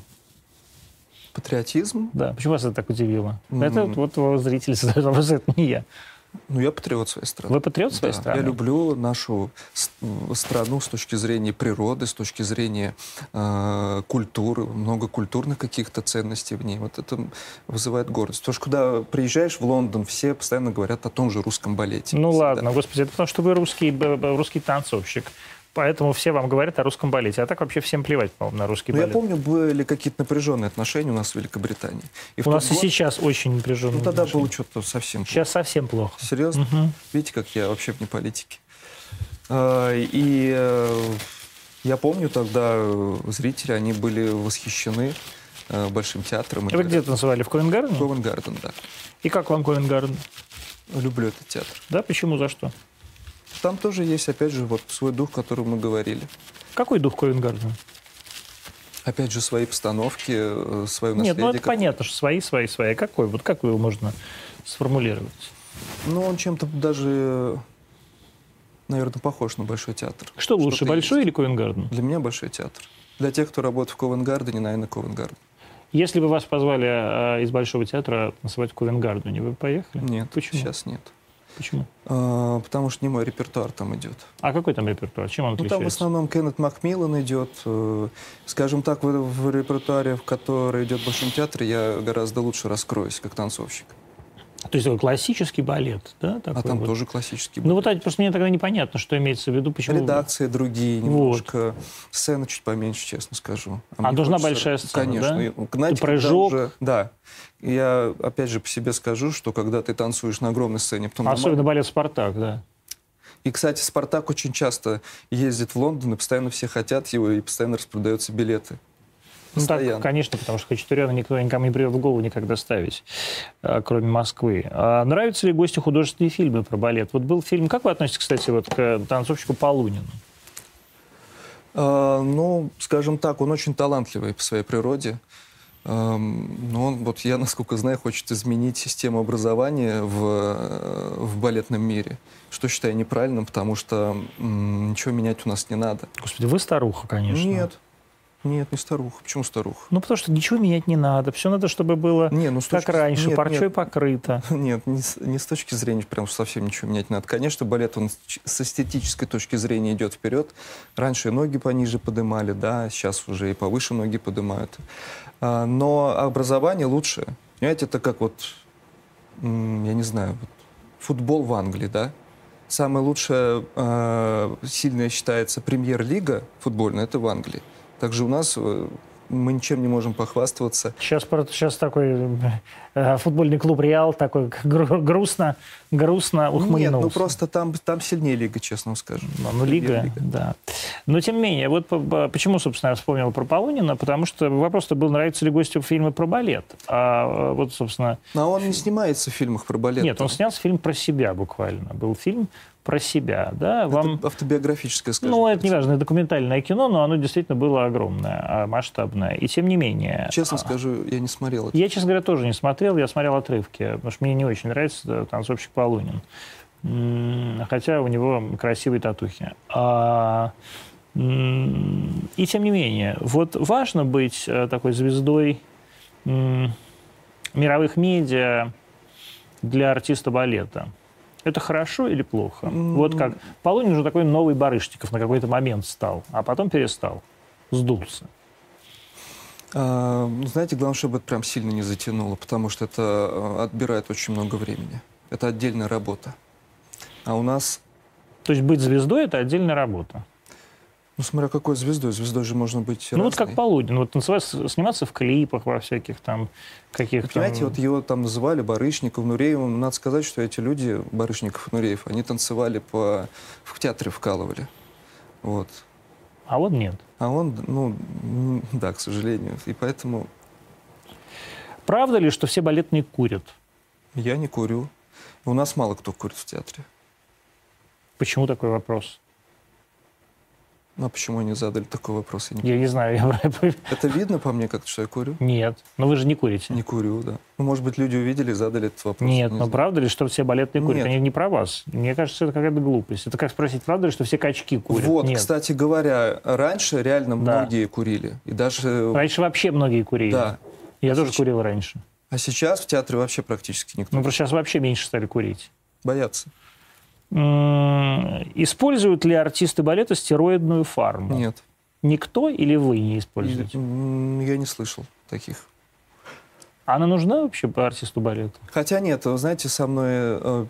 Патриотизм? Да, почему вас это так удивило? М. Это вот, вот зрители задают вопрос, это не я. Ну, я патриот своей страны. Вы патриот своей Да, страны? Я люблю нашу страну с точки зрения природы, с точки зрения э, культуры, много культурных каких-то ценностей в ней. Вот это вызывает гордость. Потому что когда приезжаешь в Лондон, все постоянно говорят о том же русском балете. Ну Всегда. ладно, господи, это потому что вы русский, русский танцовщик. Поэтому все вам говорят о русском балете. А так вообще всем плевать, по-моему, на русский Ну, я балет. помню, были какие-то напряженные отношения у нас в Великобритании. И в У нас и год- сейчас очень напряженно. Ну, тогда было что-то совсем Сейчас совсем плохо. Серьезно? Мгм. Видите, как я вообще вне политики. А, И э, я помню тогда э, зрители, они были восхищены э, Большим театром. Вы где танцевали? В Ковенгардене? Ковенгарден, да. И как вам Ковенгарден? Люблю этот театр. Да, почему, за что? Там тоже есть, опять же, вот свой дух, о котором мы говорили. Какой дух Ковенгардена? Опять же, свои постановки, э, свое Нет, наследие. ну это как- понятно, что свои, свои, свои. А Какой? Вот как его можно сформулировать? Ну, он чем-то даже, наверное, похож на Большой театр. Что лучше, Что-то Большой есть. или Ковенгарден? Для меня Большой театр. Для тех, кто работает в Ковенгардене, наверное, Ковенгарден. Если бы вас позвали а, из Большого театра танцевать в Ковенгардене, вы бы поехали? Нет, Почему? сейчас нет. Почему? А, потому что не мой репертуар там идет. А какой там репертуар? Чем он Ну, там в отличается? основном Кеннет Макмиллан идет. э, Скажем так, в, в репертуаре, в который идет в Большом театре, я гораздо лучше раскроюсь, как танцовщик. То есть такой классический балет, да? Такой а там вот. тоже классический. Ну вот а, просто мне тогда непонятно, что имеется в виду, почему... Редакции другие, Вот. немножко. Сцена чуть поменьше, честно скажу. А мне должна хочется- большая сцена, Конечно. да? Знаете, когда прыжок. уже- Да. Я, опять же, по себе скажу, что когда ты танцуешь на огромной сцене, потом на Особенно балет «Спартак», да. И, кстати, «Спартак» очень часто ездит в Лондон, и постоянно все хотят его, и постоянно распродаются билеты. Ну, так, Постоянно. конечно, потому что Хачатуряна никто никому не придет в голову никогда ставить, а, кроме Москвы. А нравятся ли гости художественные фильмы про балет? Вот был фильм, как вы относитесь, кстати, вот к танцовщику Полунину? А, ну, скажем так, он очень талантливый по своей природе. Ам, Но он, вот я, насколько знаю, хочет изменить систему образования в, э, в балетном мире. Что считаю неправильным, потому что м, ничего менять у нас не надо. Господи, вы старуха, конечно. Нет. Нет, не старуха. Почему старуха? Ну, потому что ничего менять не надо. Все надо, чтобы было Не, ну, как точки- раньше, нет, парчой нет. покрыто. Нет, не с, не с точки зрения прям совсем ничего менять не надо. Конечно, балет, он с, эстетической точки зрения идет вперед. Раньше ноги пониже подымали, да, сейчас уже и повыше ноги поднимают. А, но образование лучше. Понимаете, это как вот, я не знаю, вот футбол в Англии, да? Самая лучшая, сильная считается премьер-лига футбольная, это в Англии. Также у нас э, мы ничем не можем похвастаться. Сейчас, сейчас такой футбольный клуб «Реал» такой гру- грустно, грустно ухмыльнулся. Нет, ну просто там, там сильнее лига, честно вам скажу. Ну, ну, лига, Премьер-лига. да. Но тем не менее, вот по- по- почему, собственно, я вспомнил про Полунина, потому что вопрос-то был, нравятся ли гостю фильмы про балет. А э, вот, собственно, А он не снимается в фильмах про балет. нет, он снялся фильм про себя буквально. Был фильм про себя, да. Вам, Это автобиографическое, скажем ну, это не важно, документальное кино, но оно действительно было огромное, а, масштабное. И тем не менее... Честно а, скажу, я не смотрел это. Я, честно говоря, тоже не смотрел, я смотрел отрывки, потому что мне не очень нравится э, танцовщик Полунин. Хотя у него красивые татухи. А, и тем не менее, вот важно быть э, такой звездой мировых медиа для артиста балета. Это хорошо или плохо? М. Вот как Полунин уже такой новый Барышников на какой-то момент стал, а потом перестал, сдулся. А, ну, знаете, главное, чтобы это прям сильно не затянуло, потому что это э, отбирает очень много времени. Это отдельная работа. А у нас, То есть быть звездой – это отдельная работа. ну, смотря какой звездой, звездой же можно быть Ну, вот разной. как Полудин. Вот танцевать, сниматься в клипах во всяких там каких-то... Понимаете, вот его там называли Барышников, Нуреевым. Надо сказать, что эти люди, Барышников Нуреев, они танцевали по... в театре вкалывали. Вот. А вот нет. А он, ну, да, к сожалению. И поэтому Правда ли, что все балетные курят? я не курю. У нас мало кто курит в театре. Почему такой вопрос? Ну, а почему они задали такой вопрос? Я не- Я не знаю. я- Это видно по мне, как что я курю? Нет. Но вы же не курите. Не курю, да. Ну, может быть, люди увидели, задали этот вопрос. Нет, не но знаю. правда ли, что все балетные курят? Нет. Они не про вас. Мне кажется, это какая-то глупость. Это как спросить, правда ли, что все качки курят? Вот, Нет. кстати говоря, раньше реально Да. многие курили. И даже... Раньше вообще многие курили. Да. Я А тоже сейчас- курил раньше. А сейчас в театре вообще практически никто Ну, просто сейчас вообще меньше стали курить. боятся. Используют ли артисты балета стероидную фарму? Нет. Никто или вы не используете? Я не слышал таких. Она нужна вообще по артисту балета? Хотя нет, вы знаете, со мной э,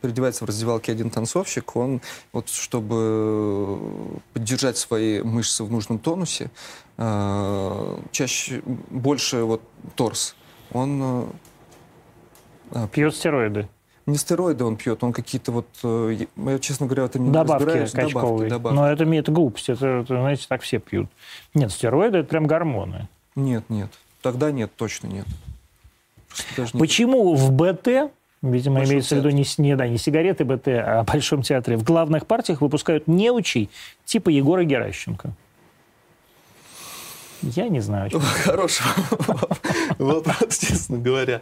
переодевается в раздевалке один танцовщик, он вот чтобы поддержать свои мышцы в нужном тонусе, э, чаще, больше вот торс, он э, Пьет стероиды. Не стероиды он пьет, он какие-то вот, э, я, я, честно говоря, в этом не Добавки разбираюсь. качковые. Добавки, добавки. Но это, это глупость. Это, это, знаете, так все пьют. Нет, стероиды – это прям гормоны. Нет, нет. Тогда нет, точно нет. Даже Почему в БТ, видимо, Большом имеется в виду не, не, да, не сигареты БТ, а в Большом театре, в главных партиях выпускают неучей типа Егора Геращенко? Я не знаю. Хороший вопрос, честно говоря.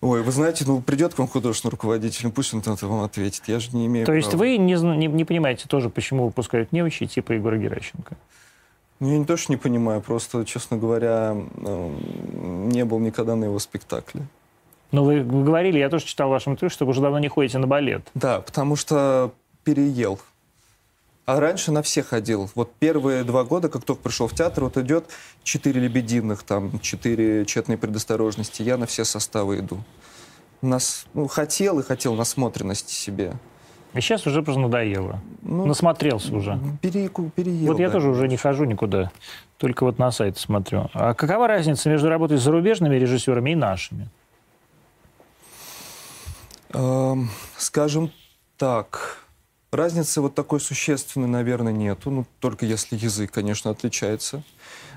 Ой, вы знаете, ну придет к вам художественный руководитель, ну, пусть он там вам ответит. Я же не имею То есть вы не, зна- не, не понимаете тоже, почему выпускают неучей типа Егора Геращенко? Ну, я не то, что не понимаю, просто, честно говоря, эм, не был никогда на его спектакле. Но вы, вы говорили, я тоже читал в вашем интервью, что вы уже давно не ходите на балет. Да, потому что переел. А раньше на все ходил. Вот первые два года, как только пришел в театр, вот идет четыре лебединых, там, четыре четные предосторожности. Я на все составы иду. Нас, ну, хотел и хотел насмотренности себе. И сейчас уже просто надоело. Ну, Насмотрелся уже. переку- переел. Вот я да. тоже уже не хожу никуда, только вот на сайт смотрю. А какова разница между работой с зарубежными режиссерами и нашими? Эм, скажем так, Разницы вот такой существенной, наверное, нету. Ну, только если язык, конечно, отличается.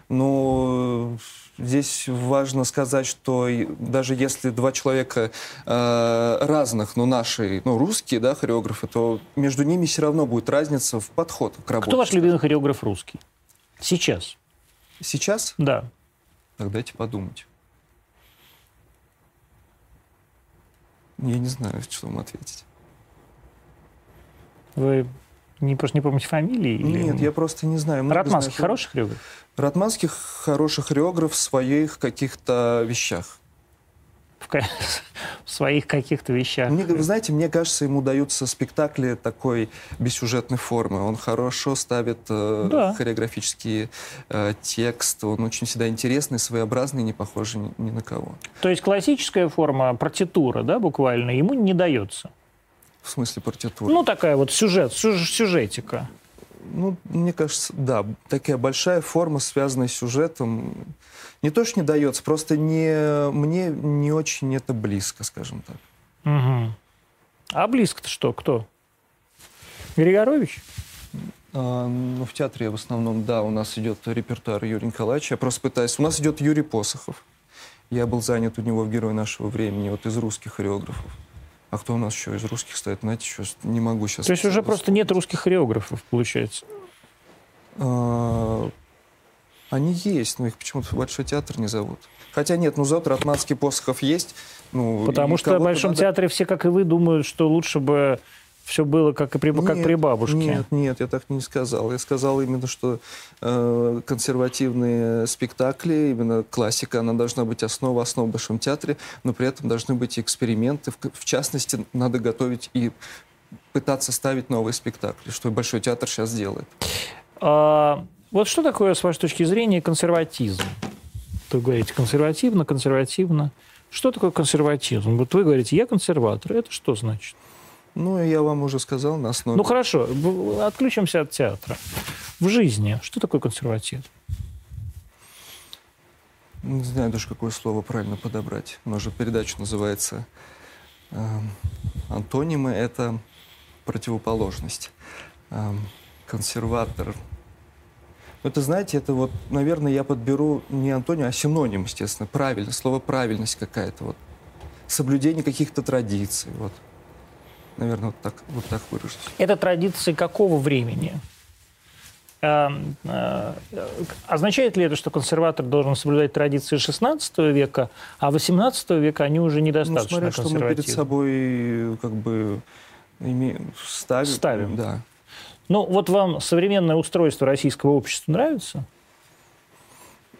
Но здесь важно сказать, что даже если два человека э, разных, но наши, ну, русские, да, хореографы, то между ними все равно будет разница в подход к работе. Кто ваш любимый хореограф русский? Сейчас. Сейчас? Да. Так дайте подумать. Я не знаю, что вам ответить. Вы не, просто не помните фамилии? Нет, или... я просто не знаю. Много Ратманский знаю, хороший хореограф? Ратманский хороший хореограф в своих каких-то вещах. В, в своих каких-то вещах. Мне, вы знаете, мне кажется, ему даются спектакли такой бессюжетной формы. Он хорошо ставит э, да. хореографический э, текст. Он очень всегда интересный, своеобразный, не похожий ни, ни на кого. То есть классическая форма партитура, да, буквально, ему не дается? В смысле партитура? Ну, такая вот сюжет, сюжетика. Ну, мне кажется, да, такая большая форма, связанная с сюжетом. Не то, что не дается, просто не, мне не очень это близко, скажем так. Угу. А близко-то что? Кто? Григорович? А, ну, в театре в основном, да, у нас идет репертуар Юрия Николаевича. Я просто пытаюсь... У нас идет Юрий Посохов. Я был занят у него в «Герой нашего времени», вот из русских хореографов. А кто у нас еще из русских стоит? Знаете, еще не могу сейчас... То есть уже просто нет русских хореографов, получается? А, они есть, но их почему-то в Большой театр не зовут. Хотя нет, ну зовут Ратманский Посохов есть. Ну, Потому что в Большом надо... театре все, как и вы, думают, что лучше бы все было как, и при, нет, как при бабушке. Нет, нет, я так не сказал. Я сказал именно, что э, консервативные спектакли, именно классика, она должна быть основа основ в Большом театре, но при этом должны быть эксперименты. В, в частности, надо готовить и пытаться ставить новые спектакли, что Большой театр сейчас делает. А, вот что такое, с вашей точки зрения, консерватизм? Вы говорите консервативно, консервативно. Что такое консерватизм? Вот вы говорите, я консерватор. Это что значит? Ну, я вам уже сказал на основе... Ну, хорошо, отключимся от театра. В жизни что такое консерватизм? Не знаю даже, какое слово правильно подобрать. У нас же передача называется э, «Антонимы» — это противоположность. Э, консерватор. Это, знаете, это вот, наверное, я подберу не антоним, а синоним, естественно, правильно, слово «правильность» какая-то, вот. Соблюдение каких-то традиций, вот. Наверное, вот так, вот так выражусь. Это традиции какого времени? А, а, означает ли это, что консерватор должен соблюдать традиции XVI века, а XVIII века они уже недостаточно ну, смотря, что мы перед собой как бы ставим. Ставим. Да. Ну, вот вам современное устройство российского общества нравится?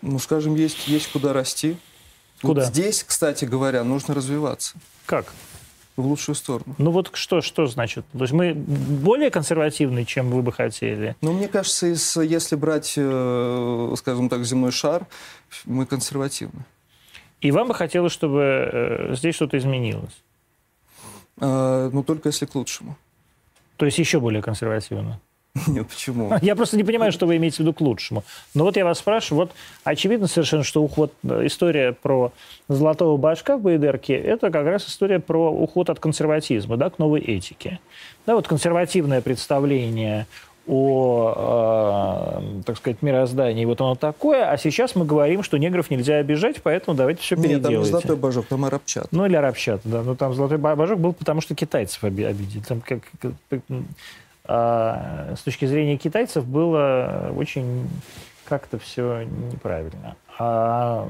Ну, скажем, есть, есть куда расти. Куда? Вот здесь, кстати говоря, нужно развиваться. Как? В лучшую сторону. Ну вот что, что значит? То есть мы более консервативны, чем вы бы хотели? Ну, мне кажется, если брать, э, скажем так, земной шар, мы консервативны. И вам бы хотелось, чтобы э, здесь что-то изменилось? А, ну, только если к лучшему. То есть еще более консервативно? Нет, почему? Я просто не понимаю, что вы имеете в виду к лучшему. Но вот я вас спрашиваю, вот очевидно совершенно, что уход, история про золотого башка в Байдерке – это как раз история про уход от консерватизма да, к новой этике. Да, вот консервативное представление о, э, так сказать, мироздании, вот оно такое, а сейчас мы говорим, что негров нельзя обижать, поэтому давайте все переделайте. Нет, там не золотой божок, там арабчат. Ну, или арабчат, да. Но там золотой божок был, потому что китайцев обидели. Там как, с точки зрения китайцев было очень как-то все неправильно. А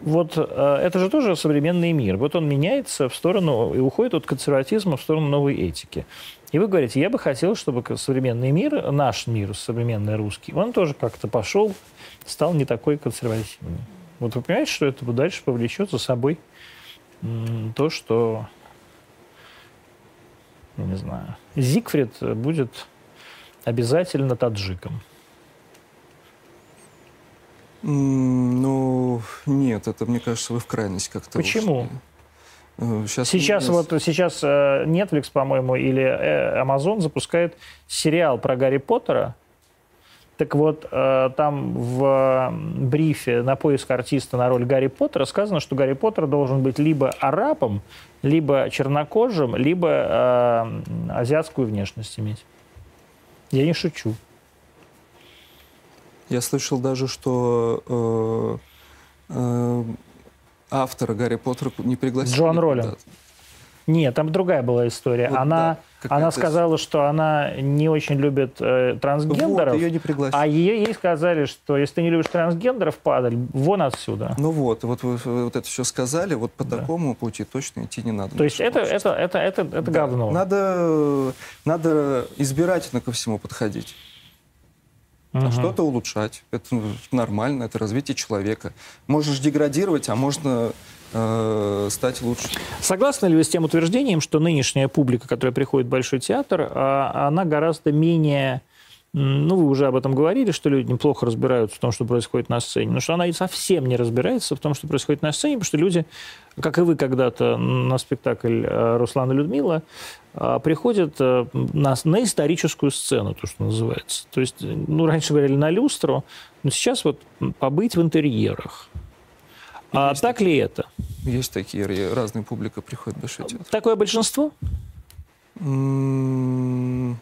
вот а, это же тоже современный мир. Вот он меняется в сторону и уходит от консерватизма в сторону новой этики. И вы говорите, я бы хотел, чтобы современный мир, наш мир, современный русский, он тоже как-то пошел, стал не такой консервативный. Вот вы понимаете, что это дальше повлечет за собой то, что я не знаю, Зигфрид будет обязательно таджиком? Ну, нет, это, мне кажется, вы в крайность как-то Почему? Сейчас, э, сейчас вот сейчас э, Netflix, по-моему, или э, Amazon запускает сериал про Гарри Поттера, Так вот, э, там в брифе на поиск артиста на роль Гарри Поттера сказано, что Гарри Поттер должен быть либо арабом, либо чернокожим, либо э, азиатскую внешность иметь. Я не шучу. Я слышал даже, что э, э, автора Гарри Поттера не пригласили. Джоан Роллинг. куда-то. Нет, там другая была история. Вот она, да, какая-то она сказала, что она не очень любит э, трансгендеров. Вот, ее не пригласили. А ей, ей сказали, что если ты не любишь трансгендеров, падаль, вон отсюда. Ну вот, вот вы вот это все сказали, вот по Да. такому пути точно идти не надо. То есть это, это, это, это, это Да. говно. Надо, надо избирательно ко всему подходить. А Мгм. что-то улучшать. Это нормально, это развитие человека. Можешь деградировать, а можно э, стать лучше. Согласны ли вы с тем утверждением, что нынешняя публика, которая приходит в Большой театр, а, она гораздо менее... Ну, вы уже об этом говорили, что люди неплохо разбираются в том, что происходит на сцене, но что она и совсем не разбирается в том, что происходит на сцене, потому что люди, как и вы когда-то на спектакль э, «Руслан и Людмила», э, приходят э, на, на историческую сцену, то, что называется. То есть, ну, раньше говорили на люстру, но сейчас вот побыть в интерьерах. А Есть так ли это? Есть такие, разная публика приходит в Большой театр. Такое большинство? М,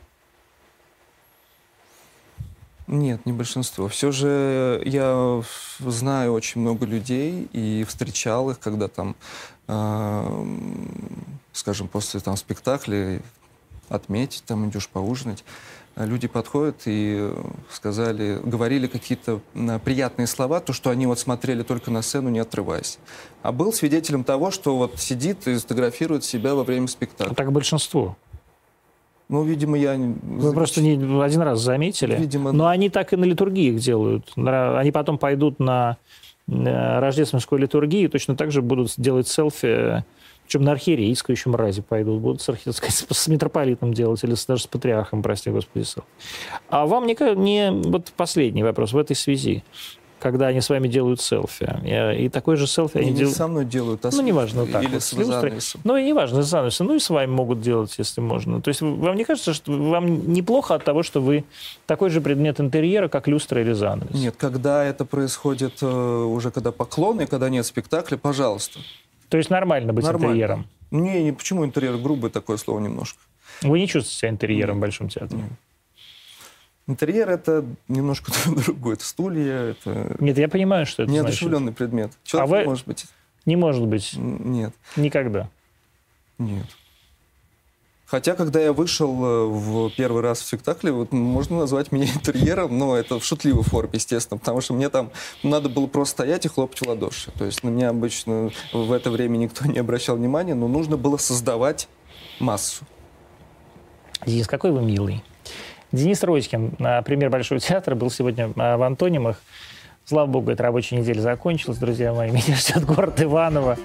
Нет, не большинство. Все же я знаю очень много людей и встречал их, когда там, э, скажем, после там спектакля отметить, там идешь поужинать, а люди подходят и э, сказали, говорили какие-то м, приятные слова, то, что они вот смотрели только на сцену, не отрываясь. А был свидетелем того, что вот сидит и фотографирует себя во время спектакля. Так большинство. Ну, видимо, я... Вы просто не один раз заметили. Видимо, Но они так и на литургиях делают. Они потом пойдут на э, рождественскую литургию и точно так же будут делать селфи, причем на архиерейскую еще мрази пойдут, будут с, архи- с митрополитом делать или даже с патриархом, прости господи. селфи. А вам не, не... Вот последний вопрос в этой связи. Когда они с вами делают селфи. И, такой же селфи Они они делают... со мной делают, а Ну, неважно, так или вот, с занавесом. Ну, и неважно, с занавесом. Ну, и с вами могут делать, если можно. То есть вам не кажется, что вам неплохо от того, что вы такой же предмет интерьера, как люстра или занавес? Нет, когда это происходит э, уже когда поклоны, когда нет спектакля, пожалуйста. То есть нормально быть Нормально. интерьером? Не, не, почему интерьер? Грубое такое слово немножко. Вы не чувствуете себя интерьером в Большом театре? Нет. Интерьер это немножко другое. Это стулья, это Нет, я понимаю, что это значит. неодушевленный предмет. Человек А вы- не может быть. Не может быть. Нет, Никогда. нет. Хотя, когда я вышел э, в первый раз в спектакле, вот можно назвать меня интерьером, но это в шутливой форме, естественно, потому что мне там надо было просто стоять и хлопать в ладоши. То есть на меня обычно в это время никто не обращал внимания, но нужно было создавать массу. Денис, какой вы милый. Денис Родькин, а, премьер Большого театра, был сегодня а, в Антонимах. Слава богу, эта рабочая неделя закончилась, друзья мои. Меня ждет город Иваново.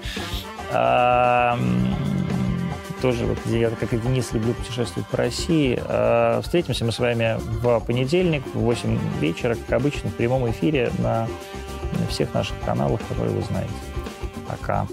Тоже, вот, я, как и Денис, люблю путешествовать по России. А, Встретимся мы с вами в понедельник в 8 вечера, как обычно, в прямом эфире на всех наших каналах, которые вы знаете. Пока.